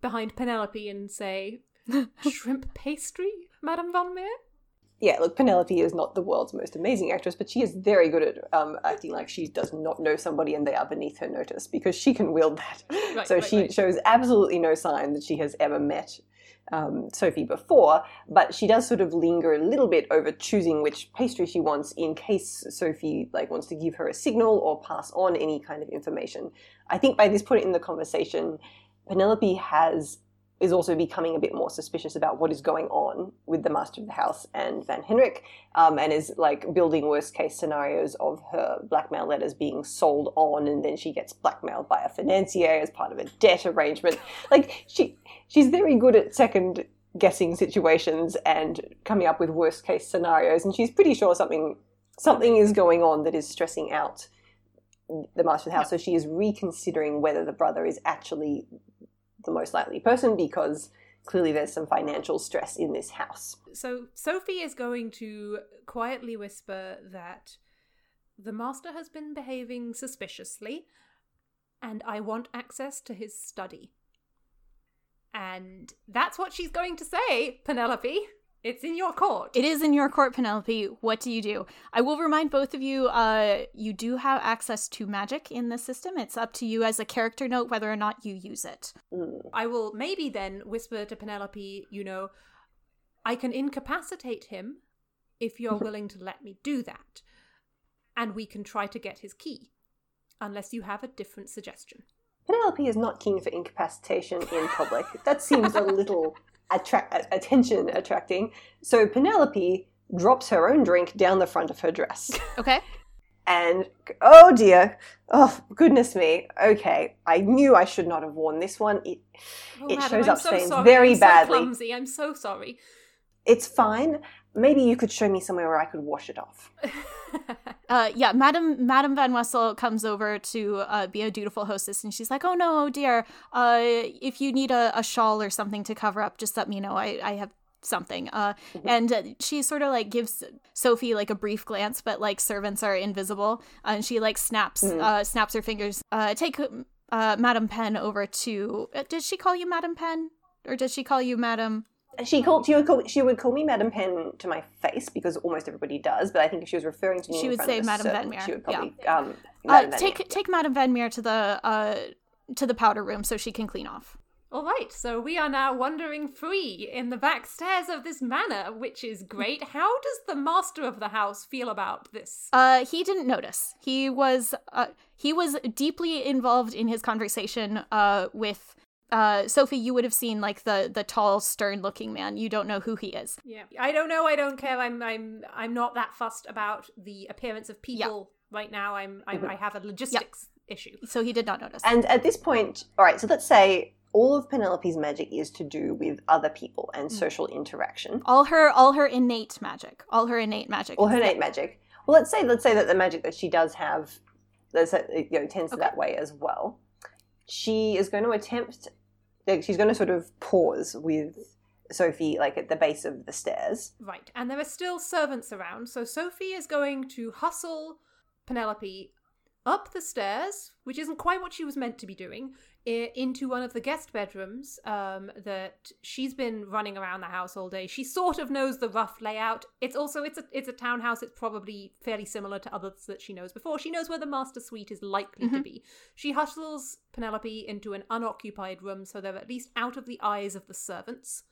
behind Penelope and say, "Shrimp pastry, Madame Von Meer." yeah, look, Penelope is not the world's most amazing actress, but she is very good at um, acting like she does not know somebody and they are beneath her notice because she can wield that. Right, so right, she right. shows absolutely no sign that she has ever met um, Sophie before, but she does sort of linger a little bit over choosing which pastry she wants in case Sophie like wants to give her a signal or pass on any kind of information. I think by this point in the conversation, Penelope has is also becoming a bit more suspicious about what is going on with the master of the house and Van Henrik, um, and is like building worst case scenarios of her blackmail letters being sold on, and then she gets blackmailed by a financier as part of a debt arrangement. Like she, she's very good at second guessing situations and coming up with worst case scenarios, and she's pretty sure something something is going on that is stressing out the master of the house. So she is reconsidering whether the brother is actually the most likely person because clearly there's some financial stress in this house. So Sophie is going to quietly whisper that the master has been behaving suspiciously and I want access to his study. And that's what she's going to say, Penelope. It's in your court. It is in your court, Penelope. What do you do? I will remind both of you, uh, you do have access to magic in the system. It's up to you as a character note whether or not you use it. I will maybe then whisper to Penelope, you know, I can incapacitate him if you're willing to let me do that. And we can try to get his key, unless you have a different suggestion. Penelope is not keen for incapacitation in public. that seems a little attra- attention attracting. So Penelope drops her own drink down the front of her dress. Okay? And oh dear, oh goodness me. Okay, I knew I should not have worn this one. It, Oh, it madam, shows I'm up so stains sorry. very I'm so badly. clumsy. I'm so sorry. It's fine. Maybe you could show me somewhere where I could wash it off. Uh, yeah, Madam Madam Van Wessel comes over to uh, be a dutiful hostess, and she's like, "Oh no, oh dear. Uh, if you need a, a shawl or something to cover up, just let me know. I, I have something." Uh, and uh, she sort of like gives Sophie like a brief glance, but like servants are invisible, uh, and she like snaps uh, snaps her fingers. Uh, take uh, Madam Pen over to. Uh, did she call you Madam Pen, or does she call you Madam? She called. She would call. She would call me Madam Pen to my face because almost everybody does. But I think if she was referring to me, She in would front say of a Madam Van Meer, She would yeah. probably um, Uh, Madam Van take Meer. take Madam Van Meer to the uh to the powder room so she can clean off. All right, so we are now wandering free in the back stairs of this manor, which is great. How does the master of the house feel about this? Uh, he didn't notice. He was uh, he was deeply involved in his conversation uh with uh Sophie. You would have seen like the the tall, stern looking man. You don't know who he is. Yeah, I don't know. I don't care. I'm I'm I'm not that fussed about the appearance of people right now. I'm, I'm I have a logistics issue. So he did not notice. And at this point, all right. So let's say all of Penelope's magic is to do with other people Mm. and social interaction, all her all her innate magic. All her innate magic. or her is- innate magic. Well, let's say let's say that the magic that she does have, let's you know, tends to that way as well. She is going to attempt. Like, she's going to sort of pause with Sophie, like at the base of the stairs. Right, and there are still servants around, so Sophie is going to hustle Penelope up the stairs, which isn't quite what she was meant to be doing, into one of the guest bedrooms um, that she's been running around the house all day. She sort of knows the rough layout. It's also it's a it's a townhouse. It's probably fairly similar to others that she knows before. She knows where the master suite is likely to be. She hustles Penelope into an unoccupied room, so they're at least out of the eyes of the servants.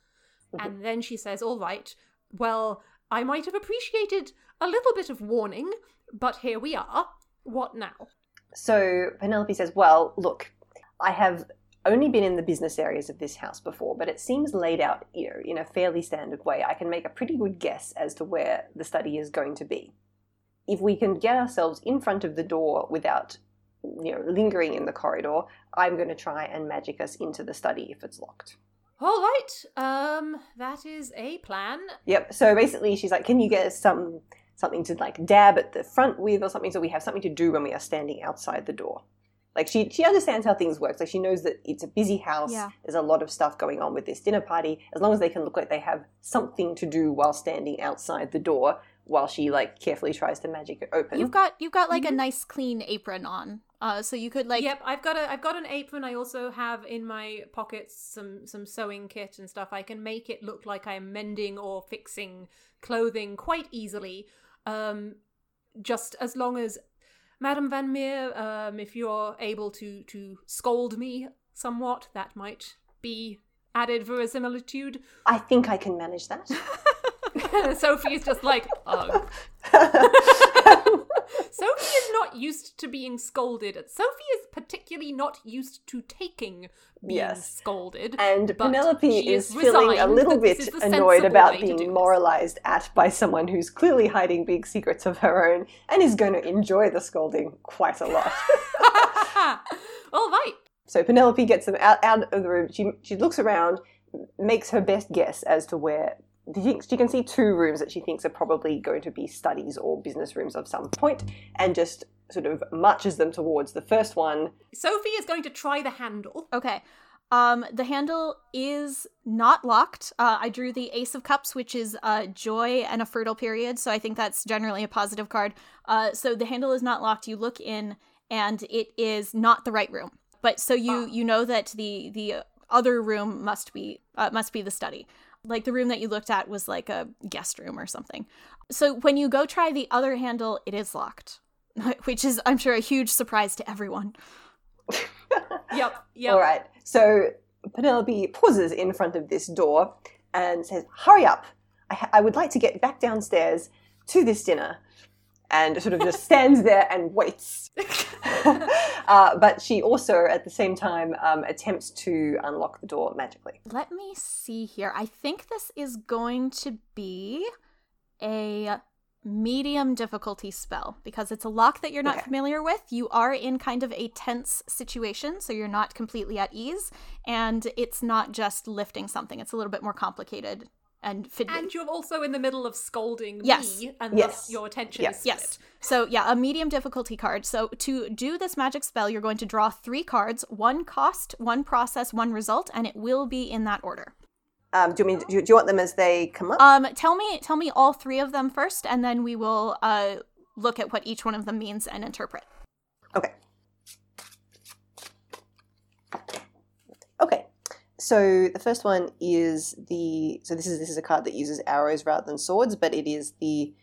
And then she says, All right, well, I might have appreciated a little bit of warning, but here we are. What now? So Penelope says, Well, look, I have only been in the business areas of this house before, but it seems laid out, you know, in a fairly standard way. I can make a pretty good guess as to where the study is going to be. If we can get ourselves in front of the door without, you know, lingering in the corridor, I'm going to try and magic us into the study if it's locked. All right, um, that is a plan. Yep. So basically, she's like, "Can you get us some something to like dab at the front with, or something, so we have something to do when we are standing outside the door." Like she she understands how things work. Like she knows that it's a busy house. Yeah. There's a lot of stuff going on with this dinner party. As long as they can look like they have something to do while standing outside the door, while she like carefully tries to magic it open. You've got you've got like Mm-hmm. a nice clean apron on. Uh so you could like yep, I've got a I've got an apron. I also have in my pockets some some sewing kit and stuff. I can make it look like I'm mending or fixing clothing quite easily. Um, just as long as Madame Van Meer, um, if you're able to to scold me somewhat, that might be added verisimilitude. I think I can manage that. Sophie's just like, oh. Sophie is not used to being scolded. Sophie is particularly not used to taking being Yes. scolded. And but Penelope is is feeling a little bit annoyed about way to do being moralized at by someone who's clearly hiding big secrets of her own and is going to enjoy the scolding quite a lot. All right. so Penelope gets them out, out of the room. She, she looks around, makes her best guess as to where. She, can see two rooms that she thinks are probably going to be studies or business rooms of some point, and just sort of marches them towards the first one. Sophie is going to try the handle. Okay. Um, the handle is not locked. Uh, I drew the Ace of Cups, which is uh, joy and a fertile period. So I think that's generally a positive card. Uh, so the handle is not locked. You look in, and it is not the right room. But so you you know that the the other room must be uh, must be the study. Like the room that you looked at was like a guest room or something. So when you go try the other handle, it is locked, which is I'm sure a huge surprise to everyone. Yep. Yep. All right. So Penelope pauses in front of this door and says, "Hurry up! I, ha- I would like to get back downstairs to this dinner." And sort of just stands there and waits. uh, but she also, at the same time, um, attempts to unlock the door magically. Let me see here. I think this is going to be a medium difficulty spell because it's a lock that you're not Okay. familiar with. You are in kind of a tense situation, so you're not completely at ease, and it's not just lifting something. It's a little bit more complicated and fiddly. And you're also in the middle of scolding Yes. me, and Yes. thus your attention Yes. is Yes. So, yeah, a medium difficulty card. So, to do this magic spell, you're going to draw three cards one cost, one process, one result, and it will be in that order. Um, do, you mean, do, you, do you want them as they come up? Um, tell me, tell me all three of them first, and then we will uh look at what each one of them means and interpret. Okay. Okay. So the first one is the so this is this is a card that uses arrows rather than swords, but it is the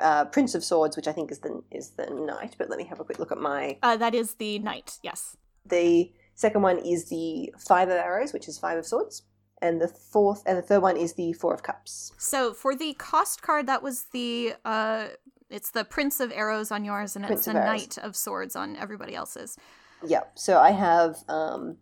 uh, Prince of Swords, which I think is the is the knight. But let me have a quick look at my. Uh, that is the knight. Yes. The second one is the Five of Arrows, which is Five of Swords, and the fourth and the third one is the Four of Cups. So for the cost card, that was the uh, it's the Prince of Arrows on yours, and Prince it's the Knight of Swords on everybody else's. Yeah. So I have um,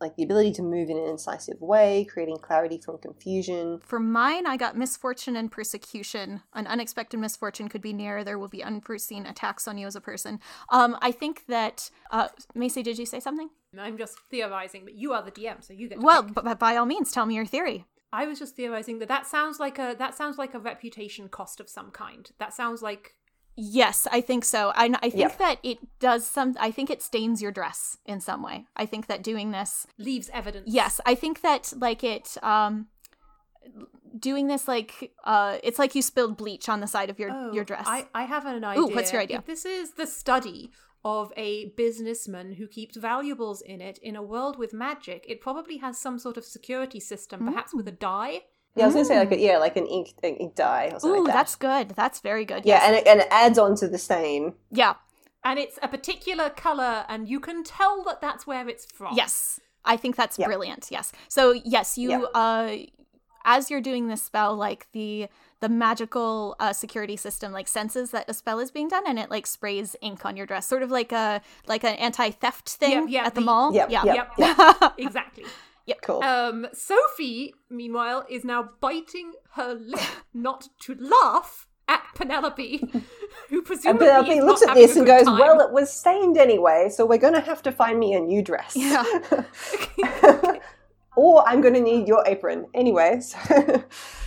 like the ability to move in an incisive way, creating clarity from confusion. For mine, I got misfortune and persecution. An unexpected misfortune could be near. There will be unforeseen attacks on you as a person. Um, I think that uh, Macy, did you say something? I'm just theorizing, but you are the DM, so you get. To Well, pick. b- b- by all means, tell me your theory. I was just theorizing that that sounds like a that sounds like a reputation cost of some kind. That sounds like Yes, I think so. I, I think Yeah. that it does some. I think it stains your dress in some way. I think that doing this. leaves evidence. Yes, I think that like it. Um, doing this like uh, it's like you spilled bleach on the side of your Oh, your dress. I, I have an idea. Ooh, what's your idea? If this is the study of a businessman who keeps valuables in it in a world with magic, it probably has some sort of security system, perhaps with a die. Yeah, I was gonna say like a, yeah, like an ink an ink dye or something Ooh, like that. that's good. That's very good. yeah, yes. and it, and it adds on to the stain. yeah. And it's a particular color, and you can tell that that's where it's from. Yes. I think that's Yeah. brilliant. Yes. So yes, you Yeah. uh as you're doing this spell like the the magical uh, security system like senses that a spell is being done and it like sprays ink on your dress sort of like a like an anti-theft thing Yep, yep, at the the- mall Yep, yeah yep. Yep. Cool. Um, Sophie, meanwhile, is now biting her lip not to laugh at Penelope, who and presumably Penelope is looks at this and goes, time. "Well, it was stained anyway, so we're gonna have to find me a new dress." Yeah. or I'm gonna need your apron anyway. So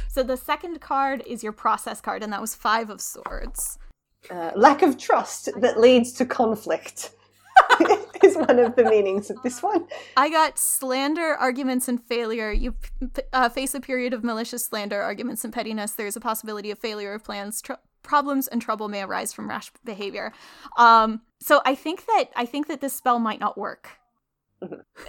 so the second card is your process card and that was five of swords uh, lack of trust that leads to conflict is one of the meanings of this one. I got slander, arguments, and failure. You uh, face a period of malicious slander, arguments, and pettiness. There is a possibility of failure of plans. Tr- problems and trouble may arise from rash behavior. Um, so I think that I think that this spell might not work.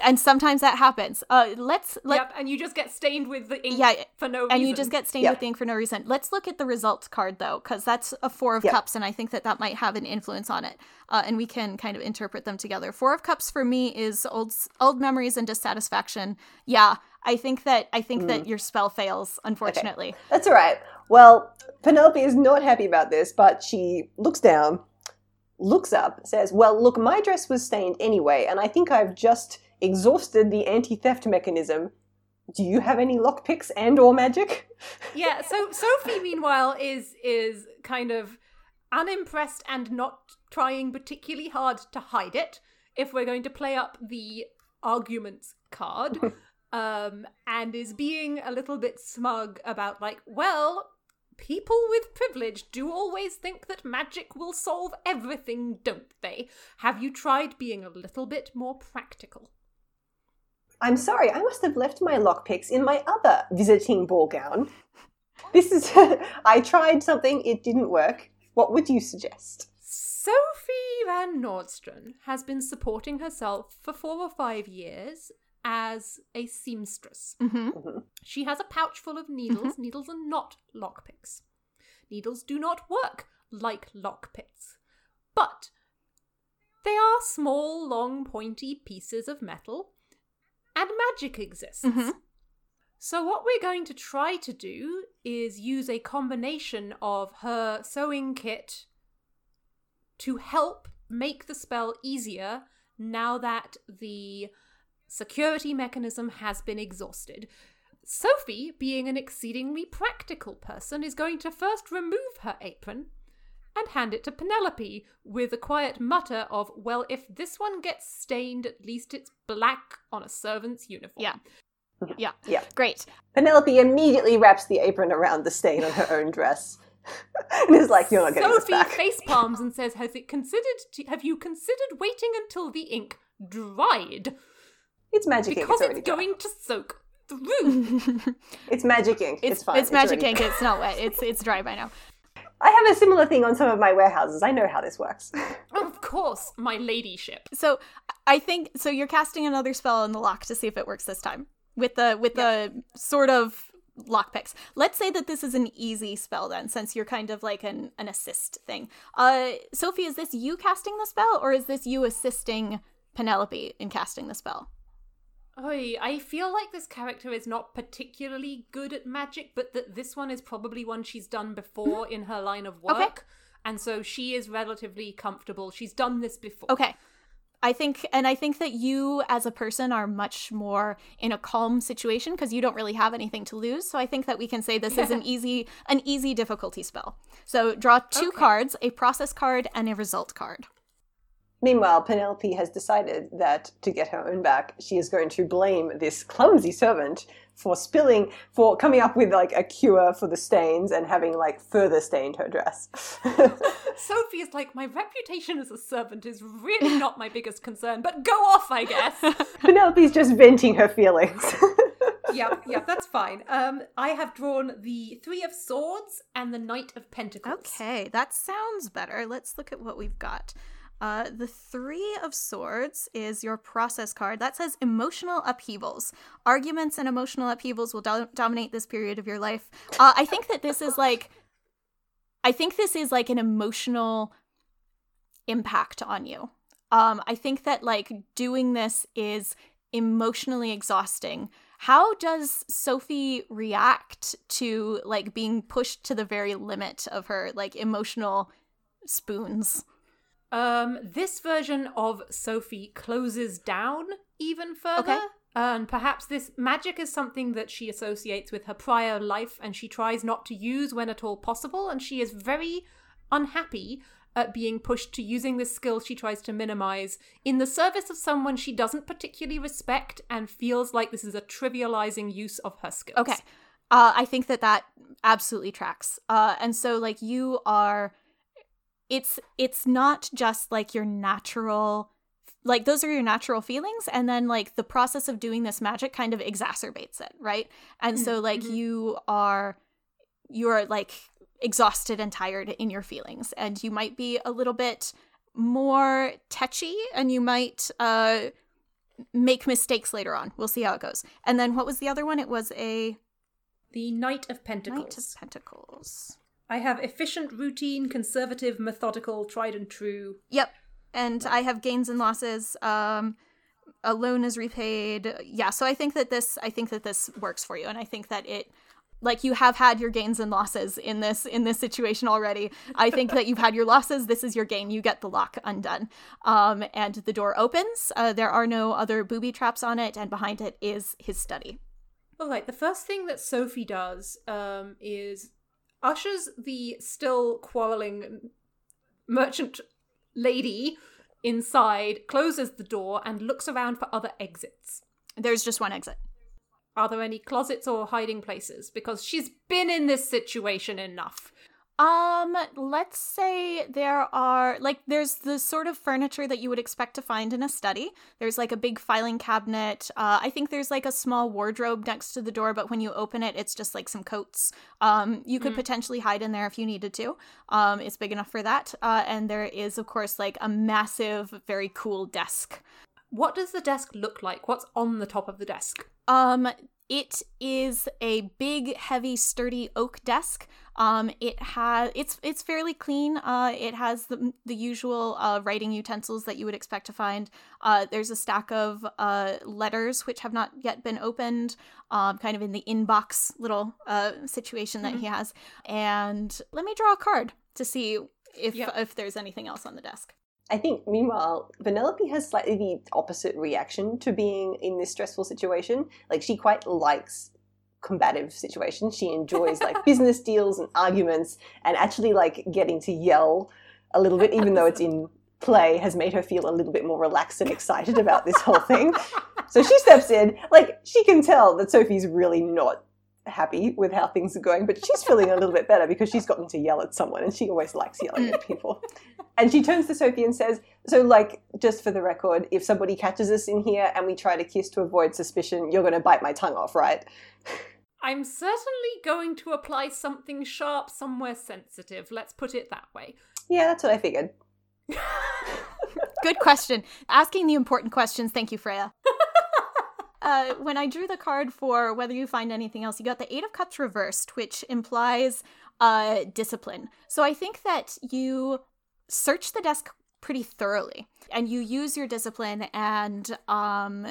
And sometimes that happens. Uh, let's let yep, and you just get stained with the ink Yeah, for no reason. and you just get stained Yep. with the ink for no reason. Let's look at the results card though, because that's a four of Yep. cups, and I think that that might have an influence on it. Uh, and we can kind of interpret them together. Four of cups for me is old old memories and dissatisfaction. Yeah, I think that I think Mm. that your spell fails, unfortunately. That's all right. Well, Penelope is not happy about this, but she looks down, looks up, says, Well, look, my dress was stained anyway, and I think I've just exhausted the anti theft mechanism. Do you have any lockpicks and or magic? yeah so sophie meanwhile is is kind of unimpressed and not trying particularly hard to hide it if we're going to play up the arguments card um and is being a little bit smug about like well people with privilege do always think that magic will solve everything don't they have you tried being a little bit more practical I'm sorry, I must have left my lockpicks in my other visiting ball gown. This is. I tried something, it didn't work. What would you suggest? Sophie Van Nordstrom has been supporting herself for four or five years as a seamstress. hmm She has a pouch full of needles. Needles are not lockpicks. Needles do not work like lockpicks. But they are small, long, pointy pieces of metal, and magic exists. Mhm. So, what we're going to try to do is use a combination of her sewing kit to help make the spell easier now that the security mechanism has been exhausted. Sophie, being an exceedingly practical person, is going to first remove her apron and hand it to Penelope with a quiet mutter of, Well, if this one gets stained, at least it's black on a servant's uniform. Yeah. Yeah. Yeah. Great. Penelope immediately wraps the apron around the stain on her own dress. and is like, You're not getting Sophie this back. face palms and says, "Has it considered? To, have you considered waiting until the ink dried It's magic ink. because It's, already it's dry. going to soak through?" It's magic ink. It's, It's fine. it's magic ink. dry. It's not wet. It's it's dry by now. I have a similar thing on some of my warehouses. I know how this works. of course, my ladyship. So I think so. You're casting another spell on the lock to see if it works this time with the with the sort of lockpicks. Let's say that this is an easy spell then, since you're kind of like an an assist thing. Uh, Sophie, is this you casting the spell, or is this you assisting Penelope in casting the spell? Oy, I feel like this character is not particularly good at magic, but that this one is probably one she's done before mm-hmm. in her line of work. Okay. And so she is relatively comfortable. She's done this before. Okay. I think, and I think that you as a person are much more in a calm situation because you don't really have anything to lose. So I think that we can say this is an easy, an easy difficulty spell. So draw two Okay. cards, a process card and a result card. Meanwhile, Penelope has decided that to get her own back, she is going to blame this clumsy servant for spilling, for coming up with like a cure for the stains and having like further stained her dress. Sophie is like, my reputation as a servant is really not my biggest concern, but go off, I guess. Penelope's just venting her feelings. yeah, yeah, that's fine. Um, I have drawn the Three of Swords and the Knight of Pentacles. Okay, that sounds better. Let's look at what we've got. Uh, the Three of Swords is your process card. That says emotional upheavals. Arguments and emotional upheavals will do- dominate this period of your life. Uh, I think that this is like, I think this is like an emotional impact on you. Um, I think that like doing this is emotionally exhausting. How does Sophie react to like being pushed to the very limit of her like emotional spoons? Um, this version of Sophie closes down even further. Okay. And perhaps this magic is something that she associates with her prior life and she tries not to use when at all possible. And she is very unhappy at being pushed to using this skill she tries to minimize in the service of someone she doesn't particularly respect and feels like this is a trivializing use of her skills. Okay. Uh, I think that that absolutely tracks. Uh, and so like you are, it's it's not just like your natural, like those are your natural feelings, and then like the process of doing this magic kind of exacerbates it, right? And so like you are, you're like exhausted and tired in your feelings and you might be a little bit more tetchy and you might uh make mistakes later on. We'll see how it goes. And then what was the other one? It was a The Knight of Pentacles. Knight of Pentacles. I have efficient, routine, conservative, methodical, tried and true. Yep. And I have gains and losses. Um a loan is repaid. Yeah, so I think that this I think that this works for you and I think that it like you have had your gains and losses in this in this situation already. I think that you've had your losses. This is your gain. You get the lock undone. Um and the door opens. Uh, there are no other booby traps on it and behind it is his study. All right, the first thing that Sophie does um, is ushers the still quarreling merchant lady inside, closes the door, and looks around for other exits. There's just one exit. Are there any closets or hiding places? Because she's been in this situation enough. Um, let's say there are like there's the sort of furniture that you would expect to find in a study. There's like a big filing cabinet. Uh, I think there's like a small wardrobe next to the door, but when you open it, it's just like some coats. Um, you could potentially hide in there if you needed to. Um, it's big enough for that. Uh, and there is of course like a massive, very cool desk. What does the desk look like? What's on the top of the desk? Um, it is a big, heavy, sturdy oak desk. Um, it has it's it's fairly clean. Uh, it has the the usual uh, writing utensils that you would expect to find. Uh, there's a stack of uh letters which have not yet been opened. Um, kind of in the inbox little uh situation that he has. And let me draw a card to see if Yep. if there's anything else on the desk. I think, meanwhile, Penelope has slightly the opposite reaction to being in this stressful situation. Like, she quite likes combative situations. She enjoys, like, business deals and arguments, and actually, like, getting to yell a little bit, even though it's in play, has made her feel a little bit more relaxed and excited about this whole thing. So she steps in. Like, she can tell that Sophie's really not happy with how things are going, but she's feeling a little bit better because she's gotten to yell at someone, and she always likes yelling at people. And she turns to Sophie and says, So, like, just for the record, if somebody catches us in here and we try to kiss to avoid suspicion, you're going to bite my tongue off, right? I'm certainly going to apply something sharp somewhere sensitive. Let's put it that way. Yeah, that's what I figured. Good question. Asking the important questions. Thank you, Freya. uh, when I drew the card for whether you find anything else, you got the Eight of Cups reversed, which implies uh, discipline. So I think that you search the desk pretty thoroughly and you use your discipline and um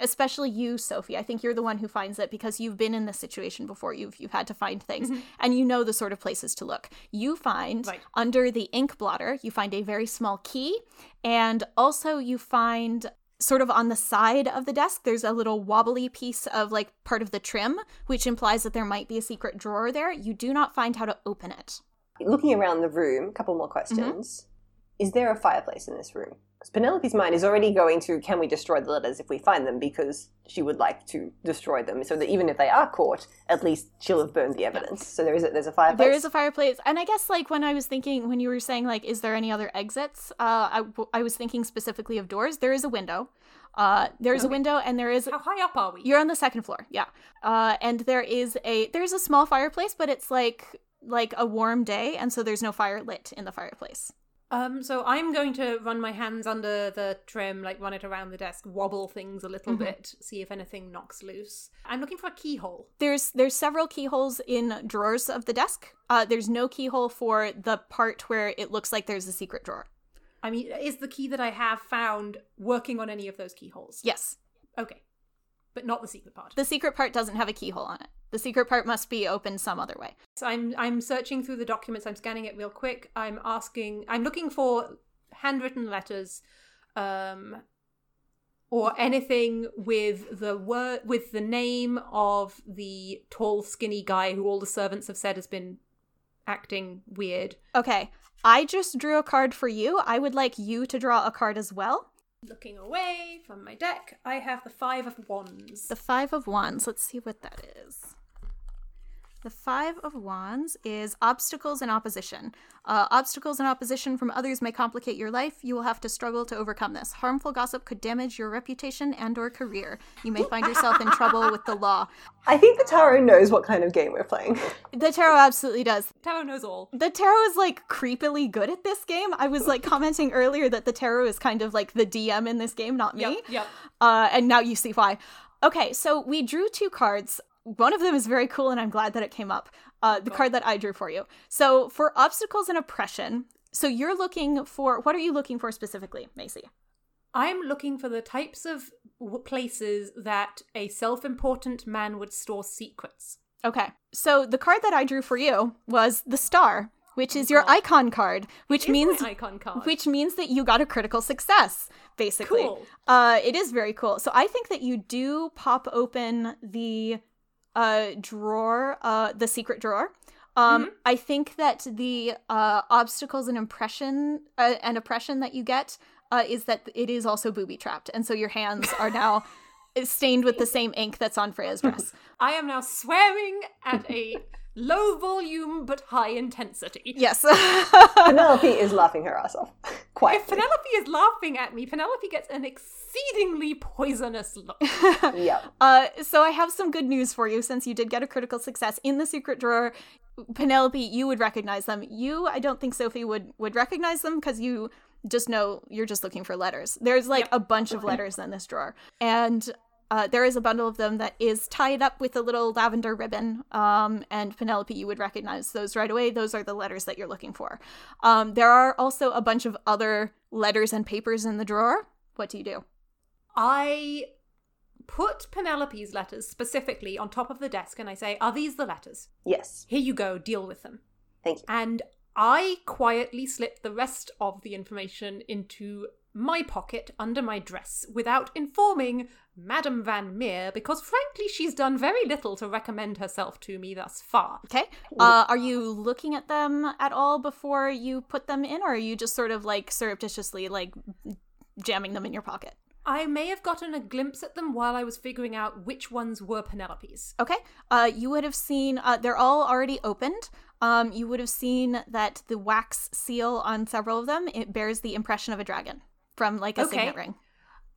especially you sophie i think you're the one who finds it because you've been in this situation before you've you've had to find things and you know the sort of places to look you find Right. under the ink blotter you find a very small key and also you find sort of on the side of the desk there's a little wobbly piece of like part of the trim which implies that there might be a secret drawer there you do not find how to open it Looking around the room, a couple more questions. Mm-hmm. Is there a fireplace in this room? Because Penelope's mind is already going to can we destroy the letters if we find them because she would like to destroy them so that even if they are caught, at least she'll have burned the evidence. So there is a, there's a fireplace. There is a fireplace, and I guess like when I was thinking when you were saying like, is there any other exits? Uh, I I was thinking specifically of doors. There is a window. Uh, there is a window, and there is How high up are we? you're on the second floor, yeah. Uh, and there is a there's a small fireplace, but it's like like a warm day, and so there's no fire lit in the fireplace. Um, so I'm going to run my hands under the trim, like run it around the desk, wobble things a little bit, see if anything knocks loose. I'm looking for a keyhole. There's there's several keyholes in drawers of the desk. Uh, there's no keyhole for the part where it looks like there's a secret drawer. I mean, is the key that I have found working on any of those keyholes? Yes, Okay. But not the secret part. the secret part doesn't have a keyhole on it. The secret part must be opened some other way. So I'm I'm searching through the documents. I'm scanning it real quick. I'm asking. I'm looking for handwritten letters, um, or anything with the word with the name of the tall, skinny guy who all the servants have said has been acting weird. Okay, I just drew a card for you. I would like you to draw a card as well. Looking away from my deck, I have the five of wands. The Five of Wands. Let's see what that is. The Five of Wands is obstacles and opposition. Uh, obstacles and opposition from others may complicate your life. You will have to struggle to overcome this. Harmful gossip could damage your reputation and/or career. You may find yourself in trouble with the law. I think the tarot knows what kind of game we're playing. The tarot absolutely does. Tarot knows all. The tarot is like creepily good at this game. I was like commenting earlier that the tarot is kind of like the DM in this game, not me. Yep, yep. Uh, and now you see why. Okay, so we drew two cards. One of them is very cool, and I'm glad that it came up. Uh, the card that I drew for you. So for obstacles and oppression, so you're looking for what are you looking for specifically, Macy? I'm looking for the types of places that a self important man would store secrets. Okay, so the card that I drew for you was the star, which is your icon card, which means icon card. which means that you got a critical success basically Cool. uh it is very cool so i think that you do pop open the uh drawer uh the secret drawer. Um i think that the uh obstacles and impression uh, and oppression that you get uh is that it is also booby trapped. And so your hands are now stained with the same ink that's on freya's dress. I am now swearing at a low volume but high intensity. yes Penelope is laughing her ass off. If Penelope is laughing at me, Penelope gets an exceedingly poisonous look. yeah. Uh, so I have some good news for you since you did get a critical success in the secret drawer. Penelope, you would recognize them. You, I don't think Sophie would would recognize them because you just know you're just looking for letters. There's like Yep. a bunch of letters in this drawer, and uh, there is a bundle of them that is tied up with a little lavender ribbon. Um, and Penelope, you would recognize those right away. Those are the letters that you're looking for. Um, there are also a bunch of other letters and papers in the drawer. What do you do? I put Penelope's letters specifically on top of the desk and I say, Are these the letters? Yes. Here you go, deal with them. Thank you. And I quietly slip the rest of the information into my pocket under my dress without informing Madame Van Meer because frankly she's done very little to recommend herself to me thus far. Okay. Uh, are you looking at them at all before you put them in, or are you just sort of like surreptitiously like jamming them in your pocket? I may have gotten a glimpse at them while I was figuring out which ones were Penelope's. Okay. Uh, you would have seen uh, they're all already opened. Um, you would have seen that the wax seal on several of them it bears the impression of a dragon from like a Okay. signet ring.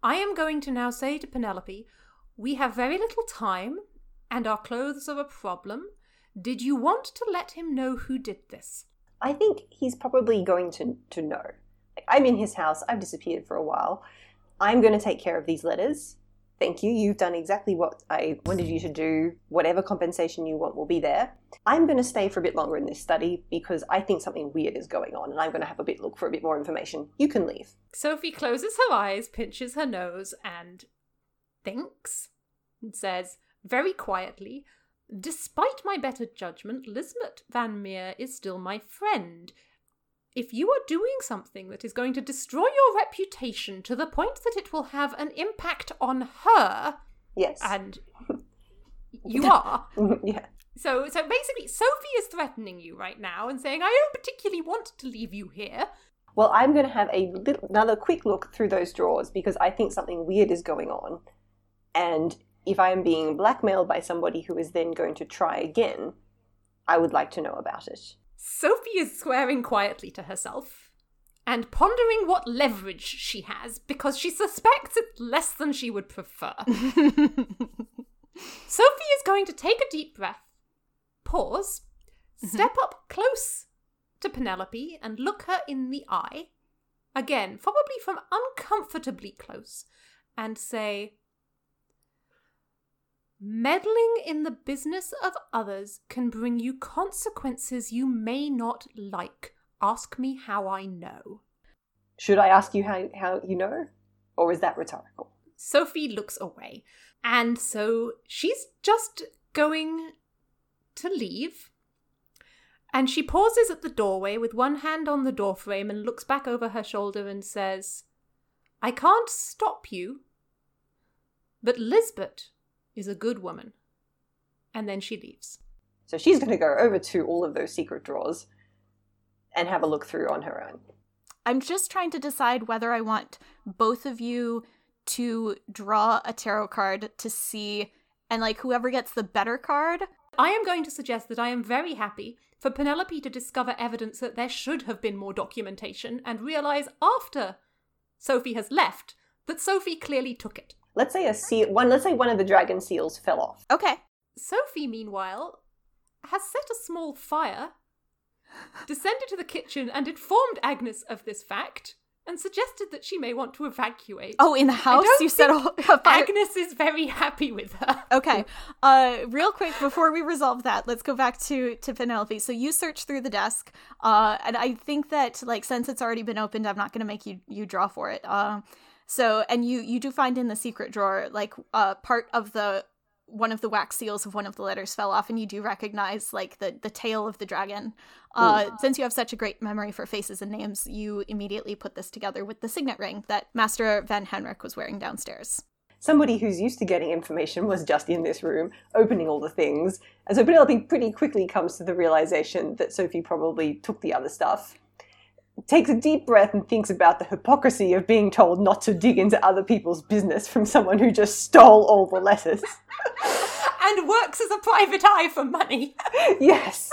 I am going to now say to Penelope, We have very little time, and our clothes are a problem. Did you want to let him know who did this? I think he's probably going to, to know. I'm in his house. I've disappeared for a while. I'm going to take care of these letters. Thank you. You've done exactly what I wanted you to do. Whatever compensation you want will be there. I'm going to stay for a bit longer in this study because I think something weird is going on and I'm going to have a bit look for a bit more information. You can leave. Sophie closes her eyes, pinches her nose, and thinks and says very quietly, Despite my better judgment, Lisbeth Van Meer is still my friend. If you are doing something that is going to destroy your reputation to the point that it will have an impact on her, Yes. and you are, yeah. so so basically Sophie is threatening you right now and saying, I don't particularly want to leave you here. Well, I'm going to have a little, another quick look through those drawers because I think something weird is going on. And if I am being blackmailed by somebody who is then going to try again, I would like to know about it. Sophie is swearing quietly to herself and pondering what leverage she has because she suspects it's less than she would prefer. Sophie is going to take a deep breath, pause, mm-hmm. step up close to Penelope and look her in the eye, again, probably from uncomfortably close, and say, Meddling in the business of others can bring you consequences you may not like. Ask me how I know. Should I ask you how, how you know? Or is that rhetorical? Sophie looks away. And so she's just going to leave. And she pauses at the doorway with one hand on the doorframe and looks back over her shoulder and says, I can't stop you, but Lisbeth is a good woman. And then she leaves. So she's going to go over to all of those secret drawers and have a look through on her own. I'm just trying to decide whether I want both of you to draw a tarot card to see, and like whoever gets the better card I am going to suggest that I am very happy for Penelope to discover evidence that there should have been more documentation and realize after Sophie has left that Sophie clearly took it. Let's say a seal one let's say one of the dragon seals fell off. Okay. Sophie, meanwhile, has set a small fire, descended to the kitchen and informed Agnes of this fact, and suggested that she may want to evacuate. Oh, in the house don't you set a, think a fire. Agnes is very happy with her. Okay. Uh, real quick before we resolve that, let's go back to to Penelope. So you search through the desk, uh, and I think that like since it's already been opened, I'm not going to make you you draw for it. Uh, so and you you do find in the secret drawer like uh part of the one of the wax seals of one of the letters fell off, and you do recognize like the the tail of the dragon. Uh, since you have such a great memory for faces and names, you immediately put this together with the signet ring that Master Van Henrik was wearing downstairs. Somebody who's used to getting information was just in this room, opening all the things. And so Penelope pretty quickly comes to the realization that Sophie probably took the other stuff. Takes a deep breath and thinks about the hypocrisy of being told not to dig into other people's business from someone who just stole all the letters. and works as a private eye for money. yes.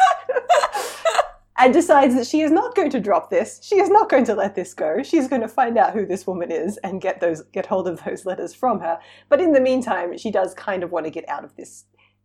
and decides that she is not going to drop this. She is not going to let this go. She's going to find out who this woman is and get those get hold of those letters from her. But in the meantime, she does kind of want to get out of this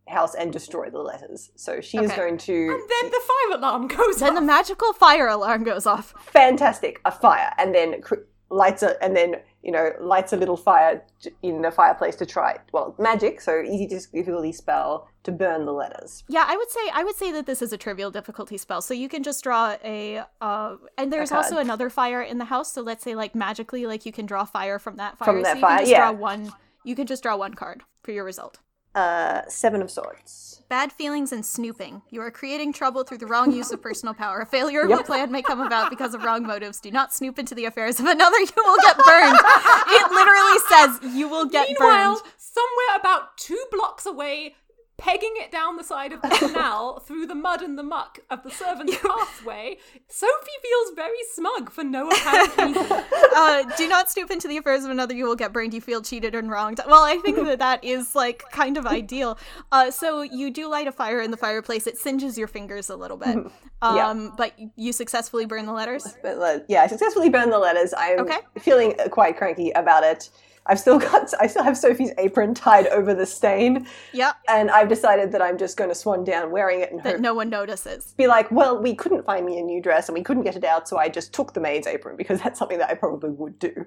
house and destroy the letters. So she is going to And then the fire alarm goes Then off. the magical fire alarm goes off. fantastic a fire and then cr- lights a and then you know lights a little fire in the fireplace to try well magic so easy to difficulty spell to burn the letters Yeah, I would say I would say that this is a trivial difficulty spell. So you can just draw a uh and there's card. also another fire in the house, so let's say like magically like you can draw fire from that fire. From that so you fire, can just yeah. draw one you can just draw one card for your result. Uh seven of swords Bad feelings and snooping. You are creating trouble through the wrong use of personal power. A failure of a plan may come about because of wrong motives. Do not snoop into the affairs of another. You will get burned. it literally says you will get Meanwhile, burned. somewhere about two blocks away, pegging it down the side of the canal through the mud and the muck of the servants' pathway, Sophie feels very smug for no apparent reason. uh, do not stoop into the affairs of another. You will get burned. You feel cheated and wronged. Well, I think that that is like kind of ideal. Uh, so you do light a fire in the fireplace. It singes your fingers a little bit. Um, Yeah. but you successfully burn the letters. but uh, yeah i successfully burn the letters i'm Okay. feeling uh, quite cranky about it i've still got i still have sophie's apron tied over the stain Yep. and i've decided that i'm just going to swan down wearing it and That hope no one notices. be like, well, we couldn't find me a new dress and we couldn't get it out, so I just took the maid's apron because that's something that I probably would do.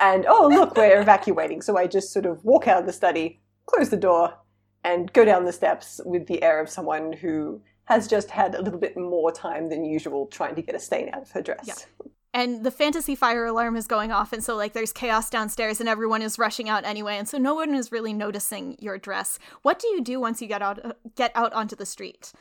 And oh, look, we're evacuating. So I just sort of walk out of the study, close the door, and go down the steps with the air of someone who has just had a little bit more time than usual trying to get a stain out of her dress. Yeah. And the fantasy fire alarm is going off, and so like there's chaos downstairs, and everyone is rushing out anyway, and so no one is really noticing your dress. What do you do once you get out uh, get out onto the street?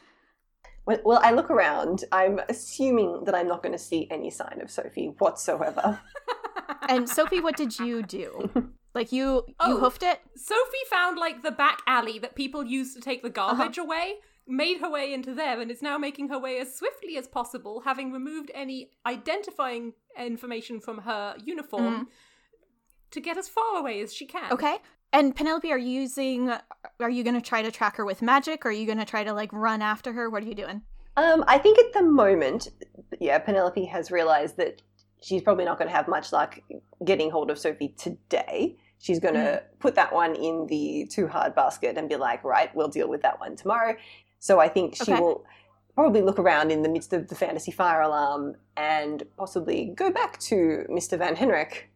Well, well, I look around. I'm assuming that I'm not going to see any sign of Sophie whatsoever. And Sophie, what did you do? Like you you Oh. hoofed it? Sophie found like the back alley that people use to take the garbage away, made her way into there, and is now making her way as swiftly as possible, having removed any identifying information from her uniform to get as far away as she can. Okay. And Penelope, are you using? Are you going to try to track her with magic? Or are you going to try to like run after her? What are you doing? Um, I think at the moment, yeah, Penelope has realized that she's probably not going to have much luck getting hold of Sophie today. She's going to put that one in the too hard basket and be like, right, we'll deal with that one tomorrow. So I think she Okay. will probably look around in the midst of the fantasy fire alarm and possibly go back to Mr. Van Henrik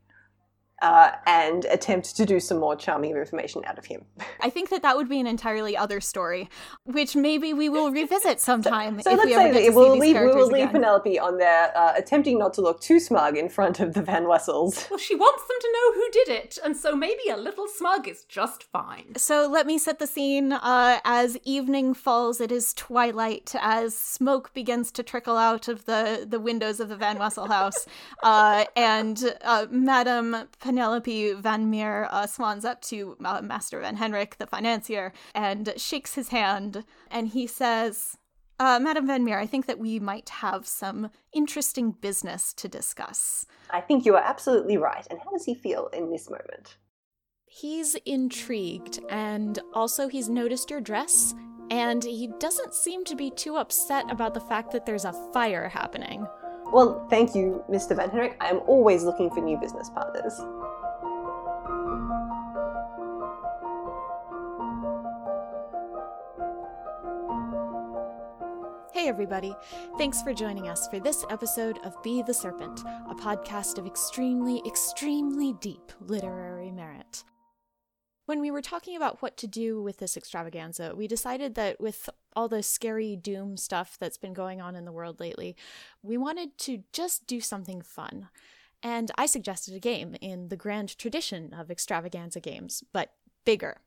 uh, and attempt to do some more charming information out of him. I think that that would be an entirely other story, which maybe we will revisit sometime So if let's we say that we'll leave, we will leave again. Penelope on there, uh, attempting not to look too smug in front of the Van Wessels. Well, she wants them to know who did it, and so maybe a little smug is just fine. So let me set the scene. Uh, as evening falls, it is twilight. As smoke begins to trickle out of the, the windows of the Van Wessel house, uh, and uh, Madame Penelope Van Meer uh, swans up to uh, Master Van Henrik, the financier, and shakes his hand, and he says. Uh, Madame Van Meer, I think that we might have some interesting business to discuss. I think you are absolutely right. And how does he feel in this moment? He's intrigued, and also he's noticed your dress, And he doesn't seem to be too upset about the fact that there's a fire happening. Well, thank you, Mr. Van Henrik. I am always looking for new business partners. Everybody. Thanks for joining us for this episode of Be the Serpent, a podcast of extremely, extremely deep literary merit. When we were talking about what to do with this extravaganza, we decided that with all the scary doom stuff that's been going on in the world lately, we wanted to just do something fun. And I suggested a game in the grand tradition of extravaganza games, but bigger.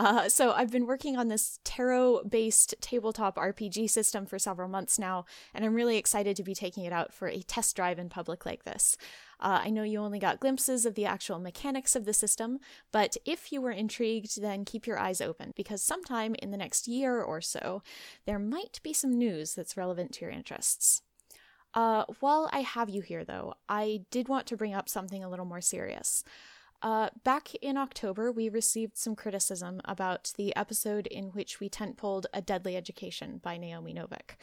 Uh, so I've been working on this tarot based tabletop RPG system for several months now, and I'm really excited to be taking it out for a test drive in public like this. Uh, I know you only got glimpses of the actual mechanics of the system, but if you were intrigued, then keep your eyes open because sometime in the next year or so, there might be some news that's relevant to your interests. Uh, while I have you here, though, I did want to bring up something a little more serious. Uh, back in October, we received some criticism about the episode in which we tentpoled A Deadly Education by Naomi Novik.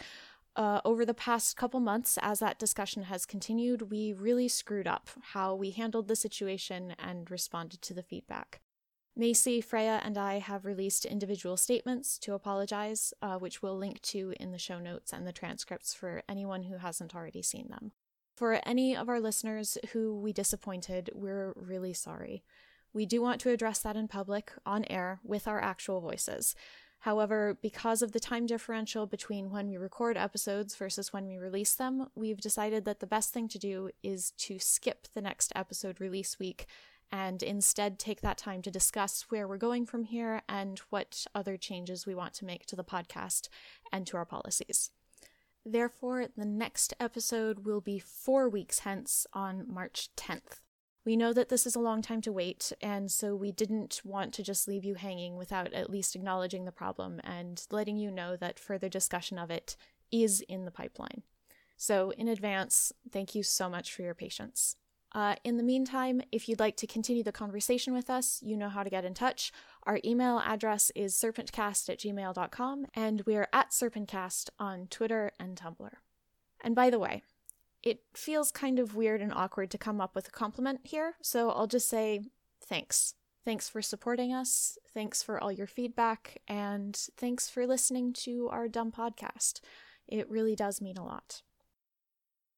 Uh, over the past couple months, as that discussion has continued, we really screwed up how we handled the situation and responded to the feedback. Macy, Freya, and I have released individual statements to apologize, uh, which we'll link to in the show notes and the transcripts for anyone who hasn't already seen them. For any of our listeners who we disappointed, we're really sorry. We do want to address that in public, on air, with our actual voices. However, because of the time differential between when we record episodes versus when we release them, we've decided that the best thing to do is to skip the next episode release week and instead take that time to discuss where we're going from here and what other changes we want to make to the podcast and to our policies. Therefore, the next episode will be four weeks hence on March 10th. We know that this is a long time to wait, and so we didn't want to just leave you hanging without at least acknowledging the problem and letting you know that further discussion of it is in the pipeline. So, in advance, thank you so much for your patience. Uh, in the meantime, if you'd like to continue the conversation with us, you know how to get in touch. Our email address is serpentcast at gmail.com, and we're at serpentcast on Twitter and Tumblr. And by the way, it feels kind of weird and awkward to come up with a compliment here, so I'll just say thanks. Thanks for supporting us, thanks for all your feedback, and thanks for listening to our dumb podcast. It really does mean a lot.